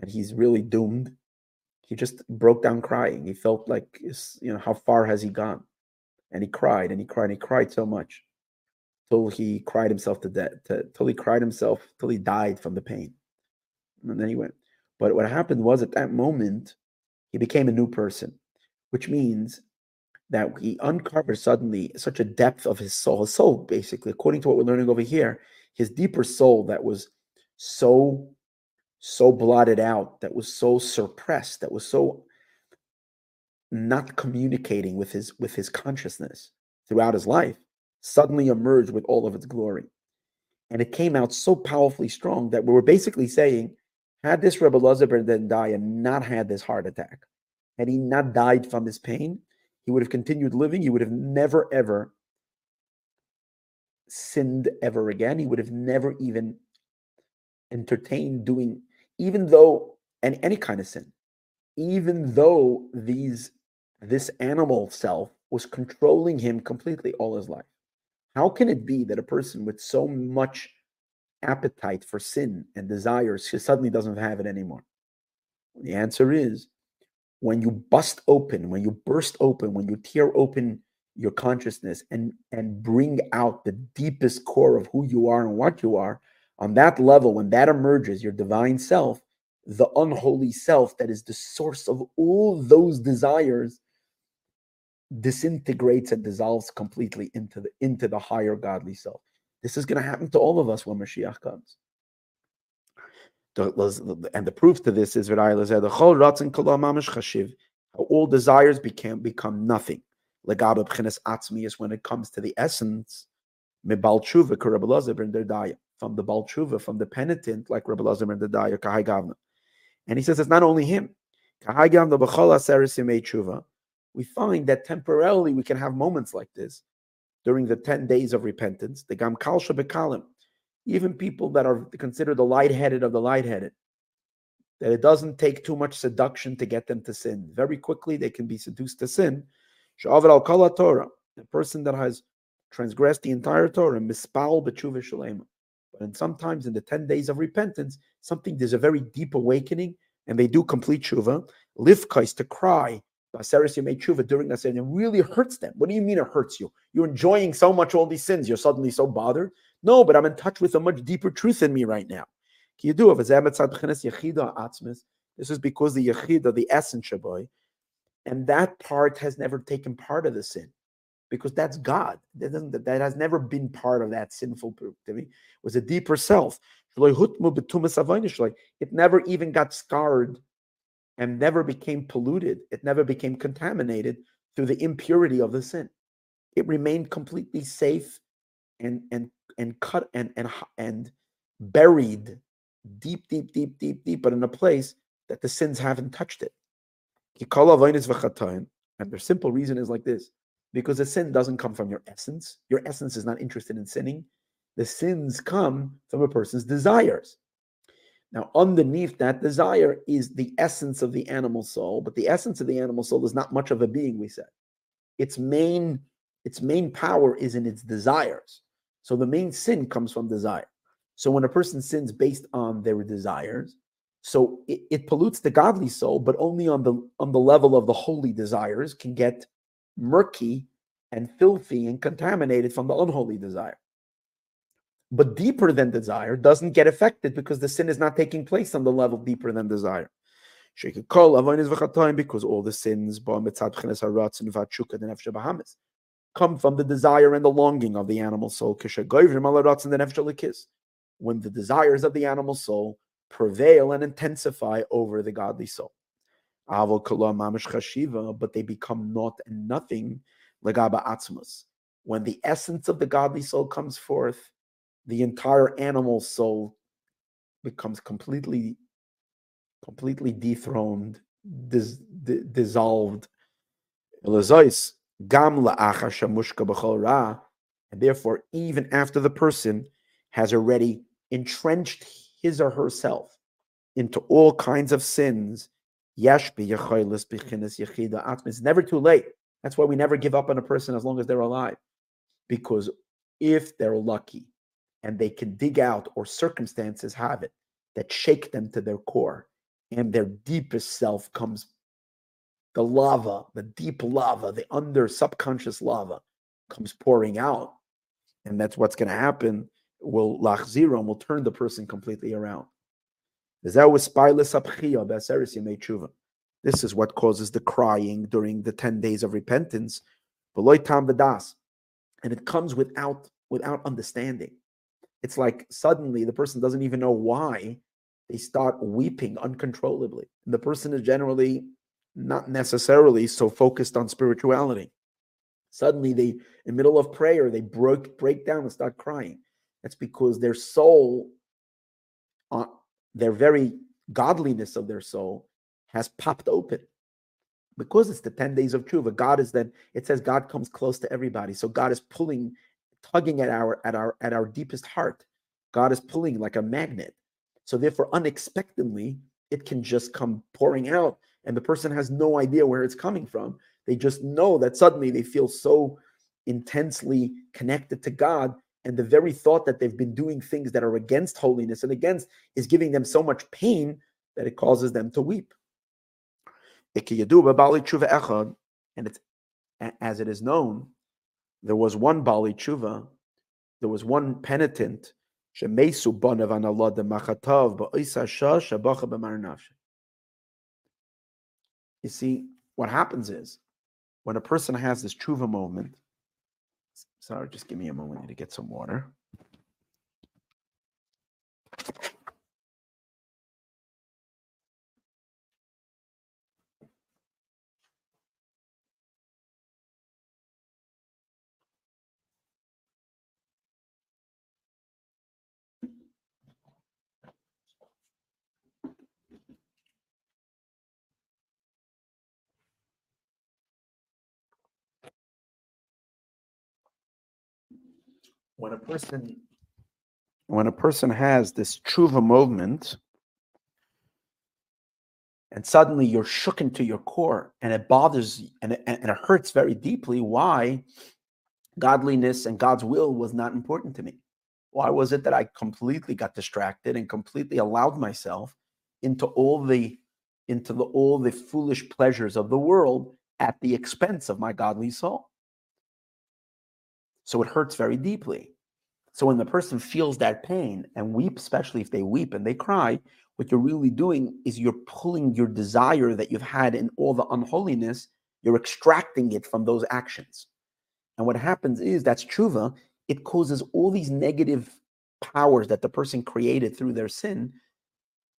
and he's really doomed, he just broke down crying. He felt like, you know, how far has he gone? And he cried and he cried and he cried so much till he cried himself to death, till he cried himself, till he died from the pain. And then he went. But what happened was at that moment, he became a new person, which means that he uncovered suddenly such a depth of his soul. His soul, basically, according to what we're learning over here, his deeper soul that was so, so blotted out, that was so suppressed, that was so not communicating with his with his consciousness throughout his life, suddenly emerged with all of its glory. And it came out so powerfully strong that we were basically saying, had this Rebbe Elazar ben Daya not had this heart attack, had he not died from his pain, he would have continued living. He would have never, ever sinned ever again. He would have never even entertained doing, even though, and any kind of sin, even though these this animal self was controlling him completely all his life. How can it be that a person with so much appetite for sin and desires suddenly doesn't have it anymore? The answer is when you bust open, when you burst open, when you tear open your consciousness and and bring out the deepest core of who you are and what you are, on that level, when that emerges, your divine self, the unholy self that is the source of all those desires disintegrates and dissolves completely into the into the higher godly self. This is going to happen to all of us when Mashiach comes. And the proof to this is how all desires became become nothing. When it comes to the essence, from the Balchuva, from the penitent, like Rabbi Lazar and the Daya, And he says it's not only him Kahai Gavna B'chol Aseresim Tshuva. we find that temporarily we can have moments like this during the 10 days of repentance. The Gam Kalsha Bekalim, even people that are considered the lightheaded of the lightheaded, that it doesn't take too much seduction to get them to sin. Very quickly they can be seduced to sin. Sha'avar al Torah, the person that has transgressed the entire Torah, mispal b'tshuva shalema. But and sometimes in the 10 days of repentance, something there's a very deep awakening, and they do complete tshuva. Lifkais to cry, Baseris made tshuva during that sin, it really hurts them. What do you mean it hurts you? You're enjoying so much all these sins, you're suddenly so bothered. No, but I'm in touch with a much deeper truth in me right now. This is because the yechida, the essence boy, and that part has never taken part of the sin, because that's God. That, doesn't, that has never been part of that sinful activity. It was a deeper self. It never even got scarred and never became polluted. It never became contaminated through the impurity of the sin. It remained completely safe and and and cut and and and buried deep, deep, deep, deep, deep, but in a place that the sins haven't touched it. And their simple reason is like this because the sin doesn't come from your essence. Your essence is not interested in sinning. The sins come from a person's desires. Now, underneath that desire is the essence of the animal soul, but the essence of the animal soul is not much of a being, we said. Its main, its main power is in its desires. So the main sin comes from desire. So when a person sins based on their desires, so it, it pollutes the godly soul, but only on the on the level of the holy desires can get murky and filthy and contaminated from the unholy desire but deeper than desire doesn't get affected because the sin is not taking place on the level deeper than desire. Because all the sins come from the desire and the longing of the animal soul. When the desires of the animal soul prevail and intensify over the godly soul. But they become naught and nothing. When the essence of the godly soul comes forth, the entire animal soul becomes completely completely dethroned dis, dis, dissolved and therefore even after the person has already entrenched his or herself into all kinds of sins it's never too late that's why we never give up on a person as long as they're alive because if they're lucky and they can dig out, or circumstances have it, that shake them to their core, and their deepest self comes the lava, the deep lava, the under subconscious lava comes pouring out. And that's what's going to happen. Will lachziram will turn the person completely around. This is what causes the crying during the 10 days of repentance. And it comes without without understanding. It's like suddenly the person doesn't even know why they start weeping uncontrollably. And the person is generally not necessarily so focused on spirituality. Suddenly they, in middle of prayer, they break break down and start crying. That's because their soul, their very godliness of their soul, has popped open. Because it's the 10 days of truth. God is then, it says God comes close to everybody. So God is pulling, tugging at our at our at our deepest heart. God is pulling like a magnet. So therefore, unexpectedly, it can just come pouring out and the person has no idea where it's coming from. They just know that suddenly they feel so intensely connected to God. And the very thought that they've been doing things that are against holiness and against is giving them so much pain that it causes them to weep. And it's as it is known, there was one Bali Tshuva, there was one penitent, you see, what happens is when a person has this tshuva moment, sorry, just give me a moment to get some water. When a person when a person has this tshuva movement and suddenly you're shook into your core and it bothers and it, and it hurts very deeply why godliness and god's will was not important to me? Why was it that i completely got distracted and completely allowed myself into all the into the all the foolish pleasures of the world at the expense of my godly soul so it hurts very deeply. So when the person feels that pain and weep, especially if they weep and they cry, what you're really doing is you're pulling your desire that you've had in all the unholiness, you're extracting it from those actions. And what happens is that's tshuva, it causes all these negative powers that the person created through their sin.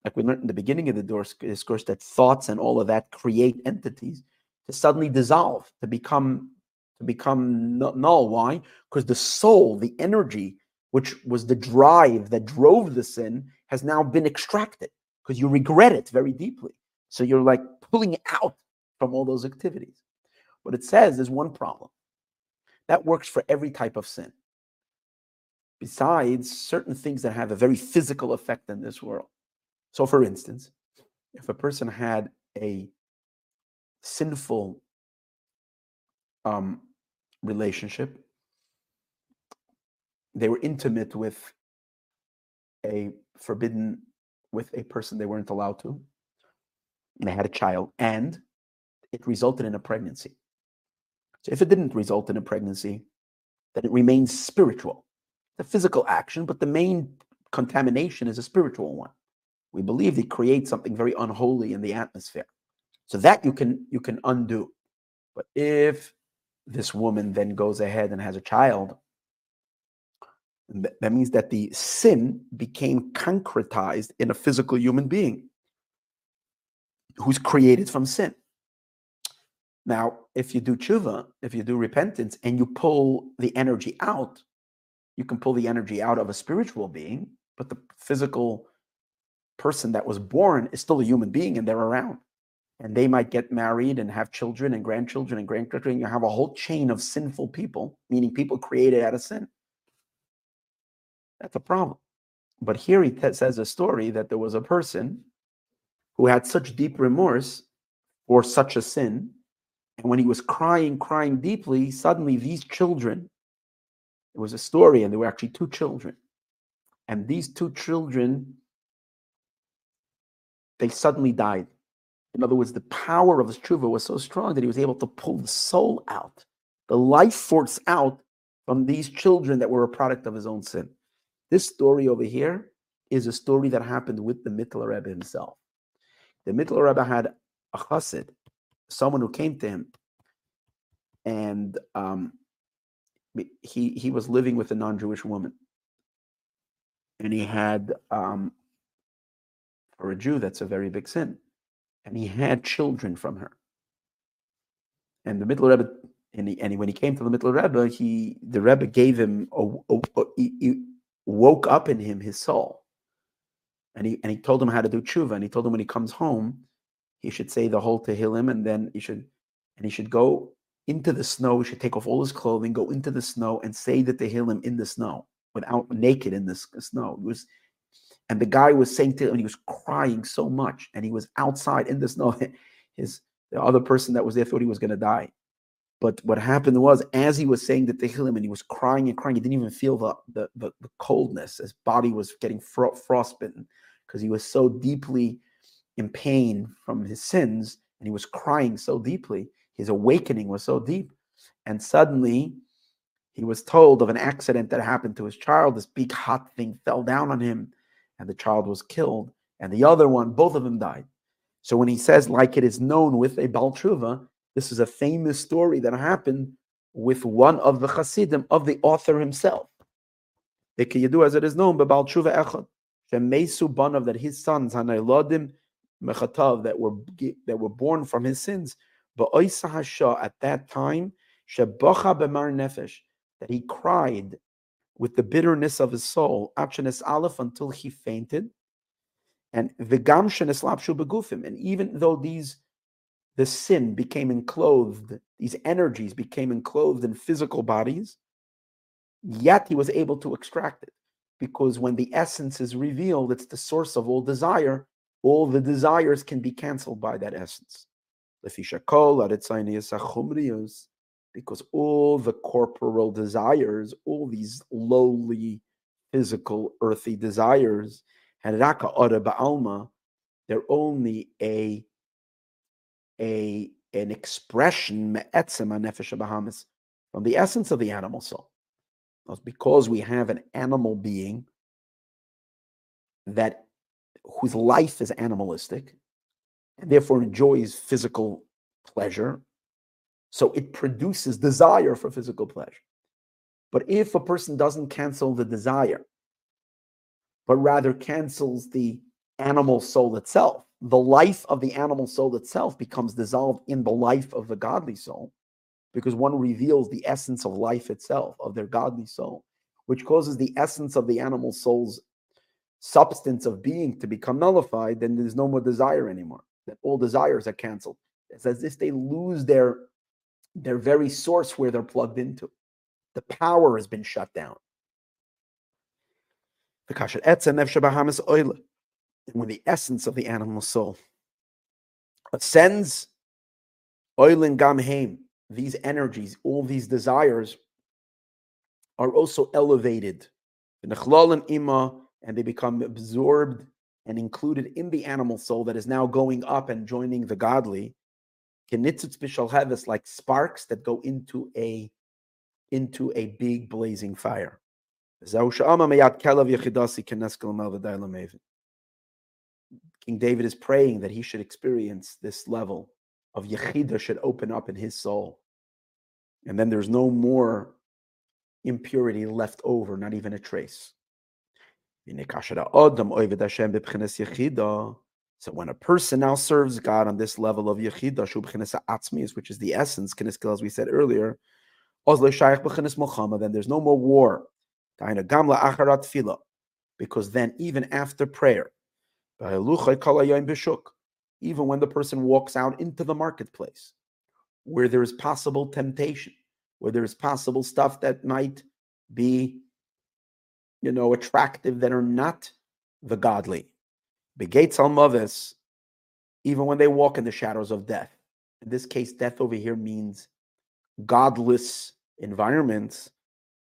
Like we learned in the beginning of the discourse, that thoughts and all of that create entities to suddenly dissolve, to become to become null. Why? Because the soul, the energy, which was the drive that drove the sin, has now been extracted because you regret it very deeply. So you're like pulling out from all those activities. What it says is one problem. That works for every type of sin. Besides certain things that have a very physical effect in this world. So, for instance, if a person had a sinful um, relationship. They were intimate with a forbidden, with a person they weren't allowed to. And they had a child, and it resulted in a pregnancy. So if it didn't result in a pregnancy, then it remains spiritual. The physical action, but the main contamination is a spiritual one. We believe they create something very unholy in the atmosphere. So that you can you can undo. But if this woman then goes ahead and has a child, that means that the sin became concretized in a physical human being who's created from sin. Now, if you do tshuva, if you do repentance, and you pull the energy out, you can pull the energy out of a spiritual being, but the physical person that was born is still a human being and they're around and they might get married and have children and grandchildren and grandchildren. You have a whole chain of sinful people, meaning people created out of sin. That's a problem. But here he t- says a story that there was a person who had such deep remorse for such a sin. And when he was crying, crying deeply, suddenly these children, it was a story, and there were actually two children. And these two children, they suddenly died In other words, the power of his tshuva was so strong that he was able to pull the soul out, the life force out from these children that were a product of his own sin. This story over here is a story that happened with the Mittler Rebbe himself. The Mittler Rebbe had a chassid, someone who came to him, and um, he he was living with a non-Jewish woman, and he had um, for a Jew that's a very big sin, and he had children from her. And the middle Rebbe, and, he, and he, when he came to the Mittler Rebbe, he the Rebbe gave him a, a, a he, he woke up in him his soul, and he and he told him how to do tshuva, and he told him when he comes home, he should say the whole Tehillim, and then he should and he should go into the snow. He should take off all his clothing, go into the snow, and say the Tehillim in the snow, without naked in the snow. It was, and the guy was saying to him, he was crying so much, and he was outside in the snow. His the other person that was there thought he was going to die. But what happened was, as he was saying the Tehillim and he was crying and crying, he didn't even feel the the, the, the coldness. His body was getting fro- frostbitten because he was so deeply in pain from his sins and he was crying so deeply. His awakening was so deep. And suddenly he was told of an accident that happened to his child. This big hot thing fell down on him and the child was killed. And the other one, both of them died. So when he says, like it is known with a Baal Tshuva, this is a famous story that happened with one of the Hasidim of the author himself. As it is known, Baal Tshuva Echad. Shemesu Banav, that his sons, Hanailadim Mechatav, that were that were born from his sins, but Hasha at that time, Shebacha Bemar Nefesh, that he cried with the bitterness of his soul, Achanes Aleph, until he fainted. And Vigam Sheneslapshu Begufim. And even though these the sin became enclosed, these energies became enclosed in physical bodies, yet he was able to extract it because when the essence is revealed, it's the source of all desire. All the desires can be canceled by that essence. Because all the corporal desires, all these lowly, physical, earthy desires, they're only a, a an expression from the essence of the animal soul. Because we have an animal being that whose life is animalistic and therefore enjoys physical pleasure so it produces desire for physical pleasure but if a person doesn't cancel the desire but rather cancels the animal soul itself the life of the animal soul itself becomes dissolved in the life of the godly soul because one reveals the essence of life itself, of their godly soul, which causes the essence of the animal soul's substance of being to become nullified, then there's no more desire anymore. That all desires are canceled. It's as if they lose their their very source where they're plugged into. The power has been shut down. The Kash and when the essence of the animal soul ascends, oilin gam heim, these energies, all these desires are also elevated. And Immah, and they become absorbed and included in the animal soul that is now going up and joining the godly. Like sparks that go into a into a big blazing fire. King David is praying that he should experience this level of Yechida should open up in his soul. And then there's no more impurity left over, not even a trace. So when a person now serves God on this level of Yechida, which is the essence, as we said earlier, then there's no more war. Because then, even after prayer, even when the person walks out into the marketplace where there is possible temptation, where there is possible stuff that might be, you know, attractive that are not the godly. Begates al mothers, even when they walk in the shadows of death. In this case, death over here means godless environments.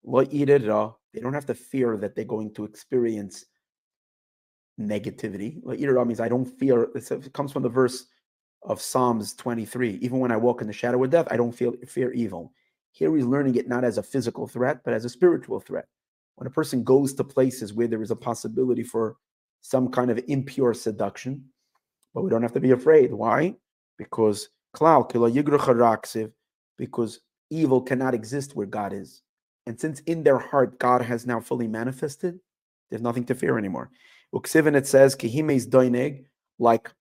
They don't have to fear that they're going to experience negativity. Ira means I don't fear. It comes from the verse of Psalms 23. Even when I walk in the shadow of death, I don't feel fear evil. Here he's learning it not as a physical threat, but as a spiritual threat. When a person goes to places where there is a possibility for some kind of impure seduction, but we don't have to be afraid. Why? Because because evil cannot exist where God is. And since in their heart God has now fully manifested, there's nothing to fear anymore. Uksivin it says, Kihimes doineg, like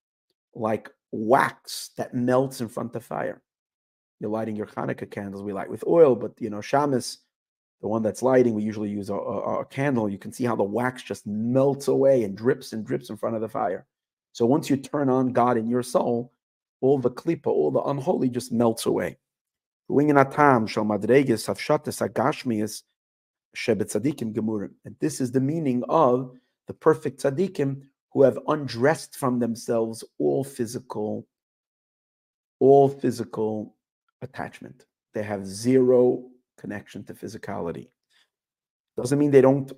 like wax that melts in front of fire. You're lighting your Hanukkah candles, we light with oil, but you know, Shamus, the one that's lighting, we usually use a, a, a, candle. You can see how the wax just melts away and drips and drips in front of the fire. So once you turn on God in your soul, all the klipa, all the unholy just melts away. And this is the meaning of the perfect tzaddikim who have undressed from themselves all physical, all physical attachment. They have zero connection to physicality. Doesn't mean they don't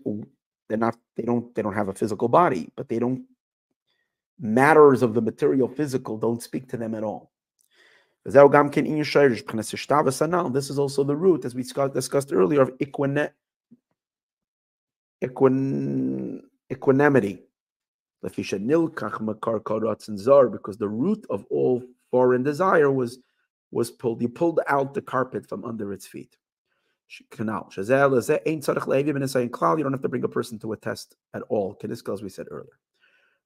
they're not they don't they don't have a physical body, but they don't matters of the material physical don't speak to them at all. This is also the root, as we discussed earlier, of equine, equine, equanimity because the root of all foreign desire was was pulled. You pulled out the carpet from under its feet. Canal. You don't have to bring a person to a test at all. As we said earlier.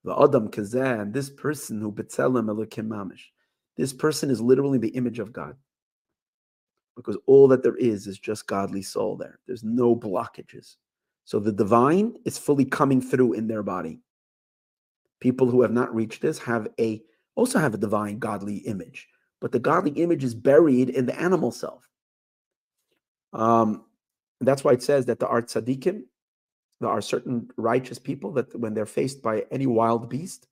The Adam Kazan, this person who mamish, this person is literally the image of God. Because all that there is is just godly soul there. There's no blockages. So the divine is fully coming through in their body people who have not reached this have a also have a divine godly image but the godly image is buried in the animal self um, that's why it says that there are tzaddikim there are certain righteous people that when they're faced by any wild beast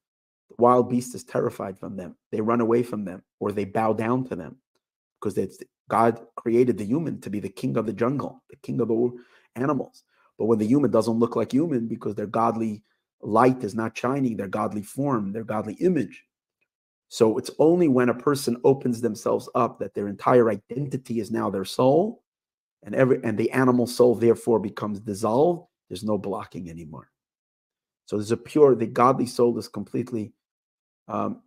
the wild beast is terrified from them. They run away from them or they bow down to them because god created the human to be the king of the jungle the king of the animals. But when the human doesn't look like human because they're godly light is not shining their godly form, their godly image. So it's only when a person opens themselves up that their entire identity is now their soul, and every and the animal soul therefore becomes dissolved. There's no blocking anymore. So there's a pure, the godly soul is completely um,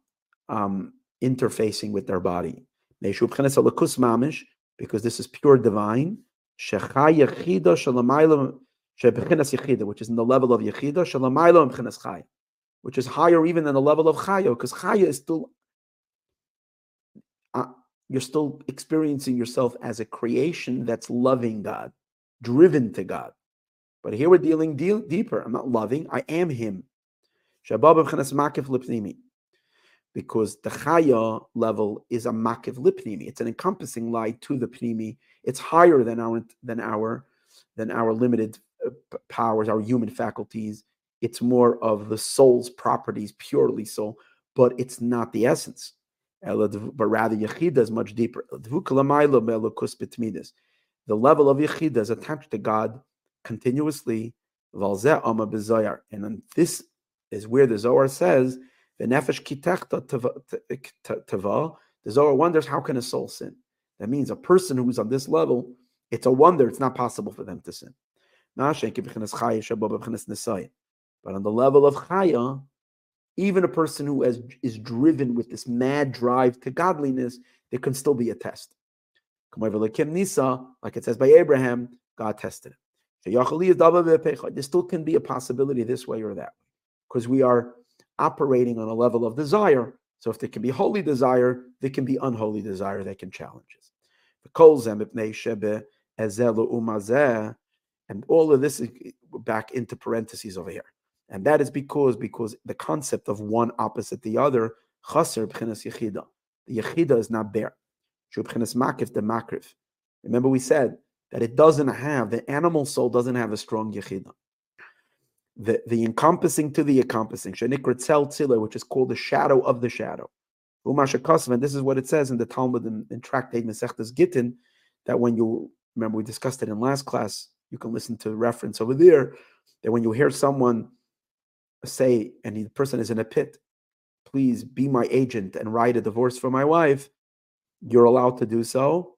um, interfacing with their body. Because this is pure divine which is in the level of Yechida, which is higher even than the level of Chaya, because Chaya is still, you're still experiencing yourself as a creation that's loving God, driven to God. But here we're dealing deal, deeper. I'm not loving, I am Him. Because the chaya level is a makif lipnimi. It's an encompassing light to the pnimi. It's higher than our than our than our limited uh, powers, our human faculties. It's more of the soul's properties, purely so, but it's not the essence. But rather, Yechida is much deeper. The level of Yechida is attached to God continuously. And this is where the Zohar says, the Zohar wonders, how can a soul sin? That means a person who's on this level, it's a wonder, it's not possible for them to sin. But on the level of chaya, even a person who has, is driven with this mad drive to godliness, there can still be a test. Like it says by Abraham, God tested it. There still can be a possibility this way or that way, because we are operating on a level of desire. So if there can be holy desire, there can be unholy desire that can challenge us. And all of this is back into parentheses over here. And that is because because the concept of one opposite the other, chaser b'chinas yechida. The yechida is not there. B'chinas makif the makif. Remember we said that it doesn't have, the animal soul doesn't have a strong yechida. The, the encompassing to the encompassing, which is called the shadow of the shadow. And this is what it says in the Talmud in, in Tractate Mesechtes Gittin, that when you remember we discussed it in last class, you can listen to the reference over there that when you hear someone say, and the person is in a pit, please be my agent and write a divorce for my wife, you're allowed to do so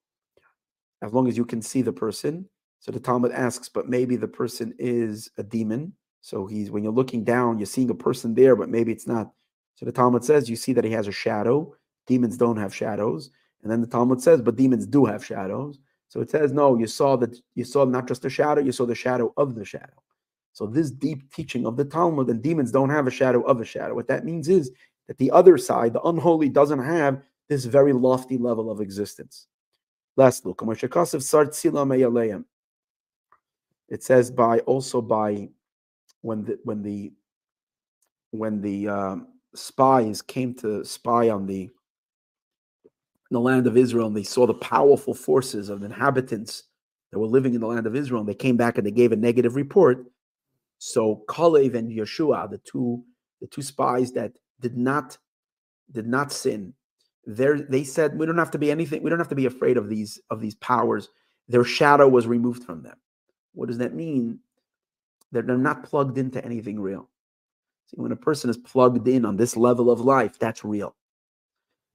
as long as you can see the person. So the Talmud asks, but maybe the person is a demon. So he's when you're looking down, you're seeing a person there, but maybe it's not. So the Talmud says you see that he has a shadow. Demons don't have shadows. And then the Talmud says, but demons do have shadows. So it says, no, you saw that you saw not just a shadow, you saw the shadow of the shadow. So this deep teaching of the Talmud and demons don't have a shadow of a shadow. What that means is that the other side, the unholy, doesn't have this very lofty level of existence. Last look. It says by also by when the when the when the um, spies came to spy on the the land of Israel and they saw the powerful forces of the inhabitants that were living in the land of Israel and they came back and they gave a negative report. So Kalev and Yeshua, the two the two spies that did not did not sin, they said we don't have to be anything, we don't have to be afraid of these of these powers. Their shadow was removed from them. What does that mean? They're, they're not plugged into anything real. See, when a person is plugged in on this level of life, that's real.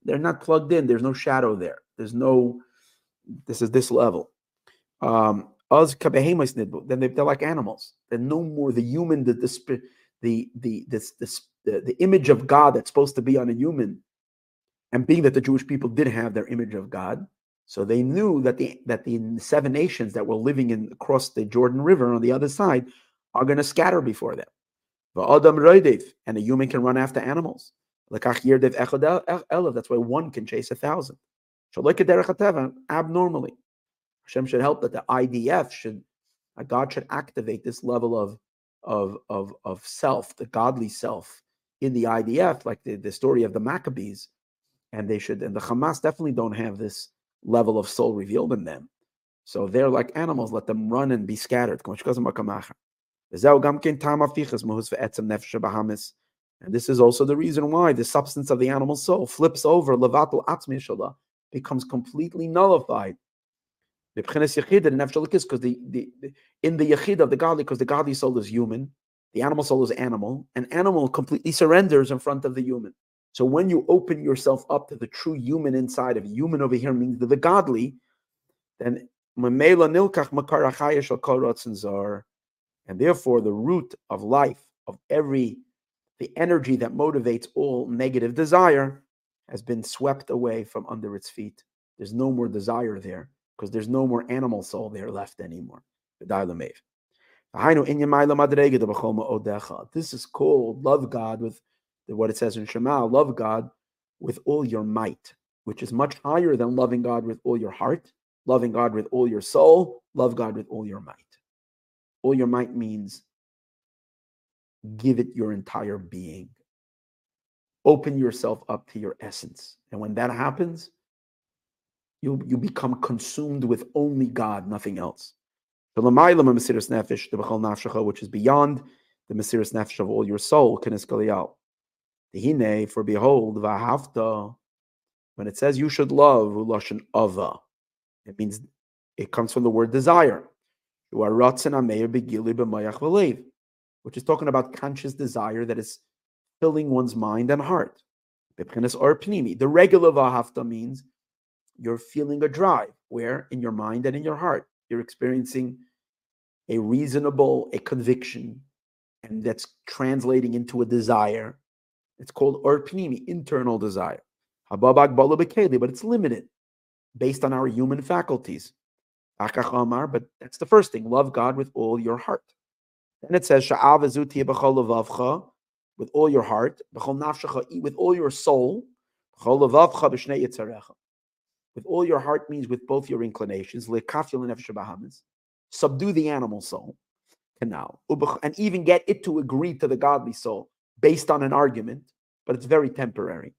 They're not plugged in. There's no shadow there. There's no. This is this level. Um, then they, are like animals. They're no more the human, the the the the the, the image of God that's supposed to be on a human. And being that the Jewish people did have their image of God, so they knew that the that the seven nations that were living in across the Jordan River on the other side are going to scatter before them. And a human can run after animals. That's why one can chase a thousand. Abnormally. Hashem should help that the IDF should, uh, God should activate this level of, of, of, of self, the godly self in the IDF, like the, the story of the Maccabees. And they should, and the Hamas definitely don't have this level of soul revealed in them. So they're like animals, let them run and be scattered. And this is also the reason why the substance of the animal soul flips over, levatul atzmi becomes completely nullified. Because the, the, the, in the yachid of the godly, because the godly soul is human, the animal soul is animal, and animal completely surrenders in front of the human. So when you open yourself up to the true human inside of human over here means the godly, then and therefore the root of life of every the energy that motivates all negative desire has been swept away from under its feet. There's no more desire there because there's no more animal soul there left anymore. This is called love God with what it says in Shema, love God with all your might, which is much higher than loving God with all your heart, loving God with all your soul, love God with all your might. All your might means give it your entire being. Open yourself up to your essence. And when that happens, you, you become consumed with only God, nothing else. Which is beyond the Mesiris Nefesh of all your soul, For behold, when it says you should love, ava, it means it comes from the word desire. You are ratzin ameir begili b'mayach v'leiv which is talking about conscious desire that is filling one's mind and heart. The regular vahafta means you're feeling a drive, where in your mind and in your heart, you're experiencing a reasonable, a conviction, and that's translating into a desire. It's called or pnimi, internal desire. But it's limited based on our human faculties. But that's the first thing. Love God with all your heart. Then it says, with all your heart, with all your soul. With all your heart means with both your inclinations. Subdue the animal soul. Canal. And even get it to agree to the godly soul based on an argument, but it's very temporary.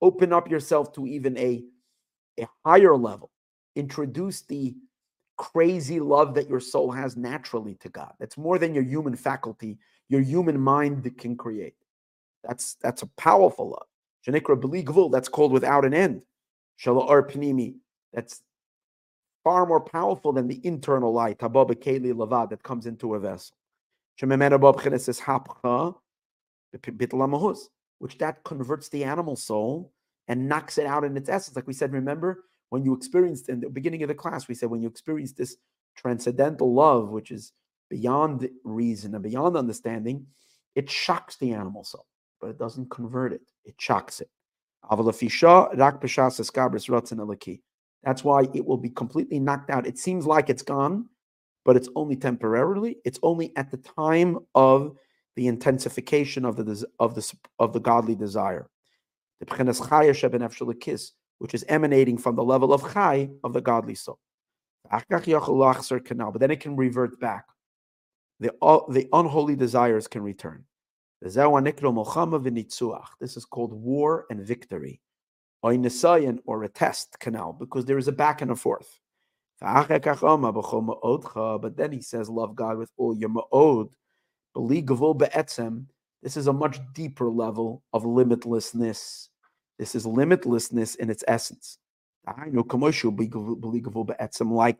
Open up yourself to even a, a higher level. Introduce the crazy love that your soul has naturally to God. That's more than your human faculty, your human mind can create. That's that's a powerful love. That's called without an end. Panimi, that's far more powerful than the internal light, Lavad, that comes into a vessel. which that converts the animal soul and knocks it out in its essence. Like we said, remember when you experienced in the beginning of the class, we said when you experience this transcendental love, which is beyond reason and beyond understanding, it shocks the animal soul, but it doesn't convert it. It shocks it. That's why it will be completely knocked out. It seems like it's gone, but it's only temporarily. It's only at the time of the intensification of the of the of the godly desire, the which is emanating from the level of chai of the godly soul. But then it can revert back. The, the unholy desires can return. This is called war and victory, or a test canal, because there is a back and a forth. But then he says, Love God with all your ma'od. This is a much deeper level of limitlessness. This is limitlessness in its essence. Like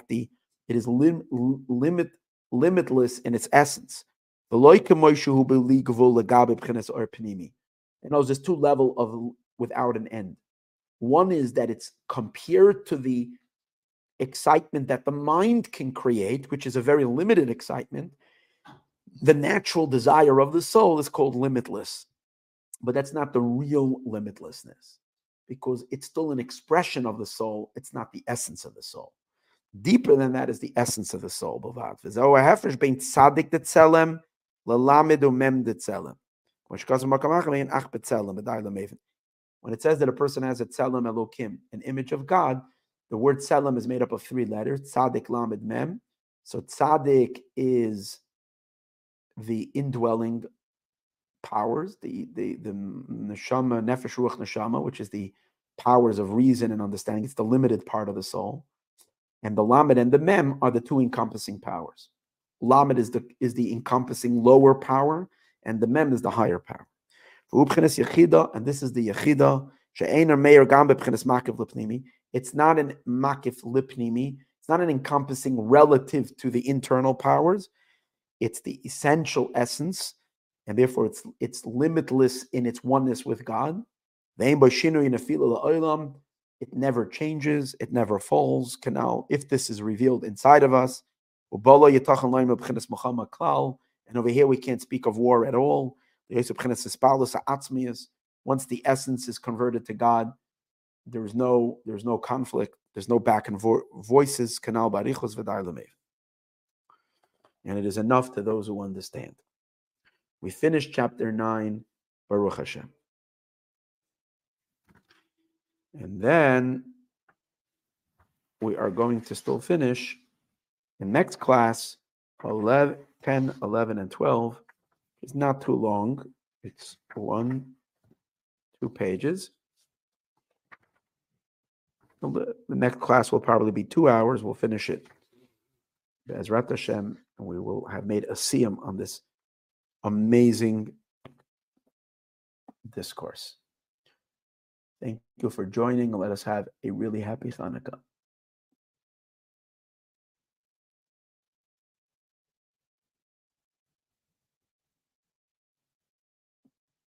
the it is lim, limit limitless in its essence. And those there's two level of without an end. One is that it's compared to the excitement that the mind can create, which is a very limited excitement. The natural desire of the soul is called limitless, but that's not the real limitlessness because it's still an expression of the soul. It's not the essence of the soul. Deeper than that is the essence of the soul. When it says that a person has a tzelem elokim, an image of God, the word tzelem is made up of three letters, tzadik lamed mem. So tzadik is the indwelling powers, the the the neshama, nefesh ruach neshama, which is the powers of reason and understanding. It's the limited part of the soul, and the lamed and the mem are the two encompassing powers. Lamed is the is the encompassing lower power, and the mem is the higher power. And this is the yechida. Er it's not an makif lipnimi. It's not an encompassing relative to the internal powers. It's the essential essence and therefore it's it's limitless in its oneness with God. It never changes, it never falls. Canal, if this is revealed inside of us, and over here we can't speak of war at all. Once the essence is converted to God, there's no there's no conflict, there's no back and vo- voices. And it is enough to those who understand. We finished chapter 9, Baruch Hashem. And then we are going to still finish in next class 11, 10, 11, and 12. is not too long. It's one, two pages. The next class will probably be two hours. We'll finish it. Bezrat Hashem, and we will have made a siyum on this amazing discourse. Thank you for joining. Let us have a really happy Hanukkah.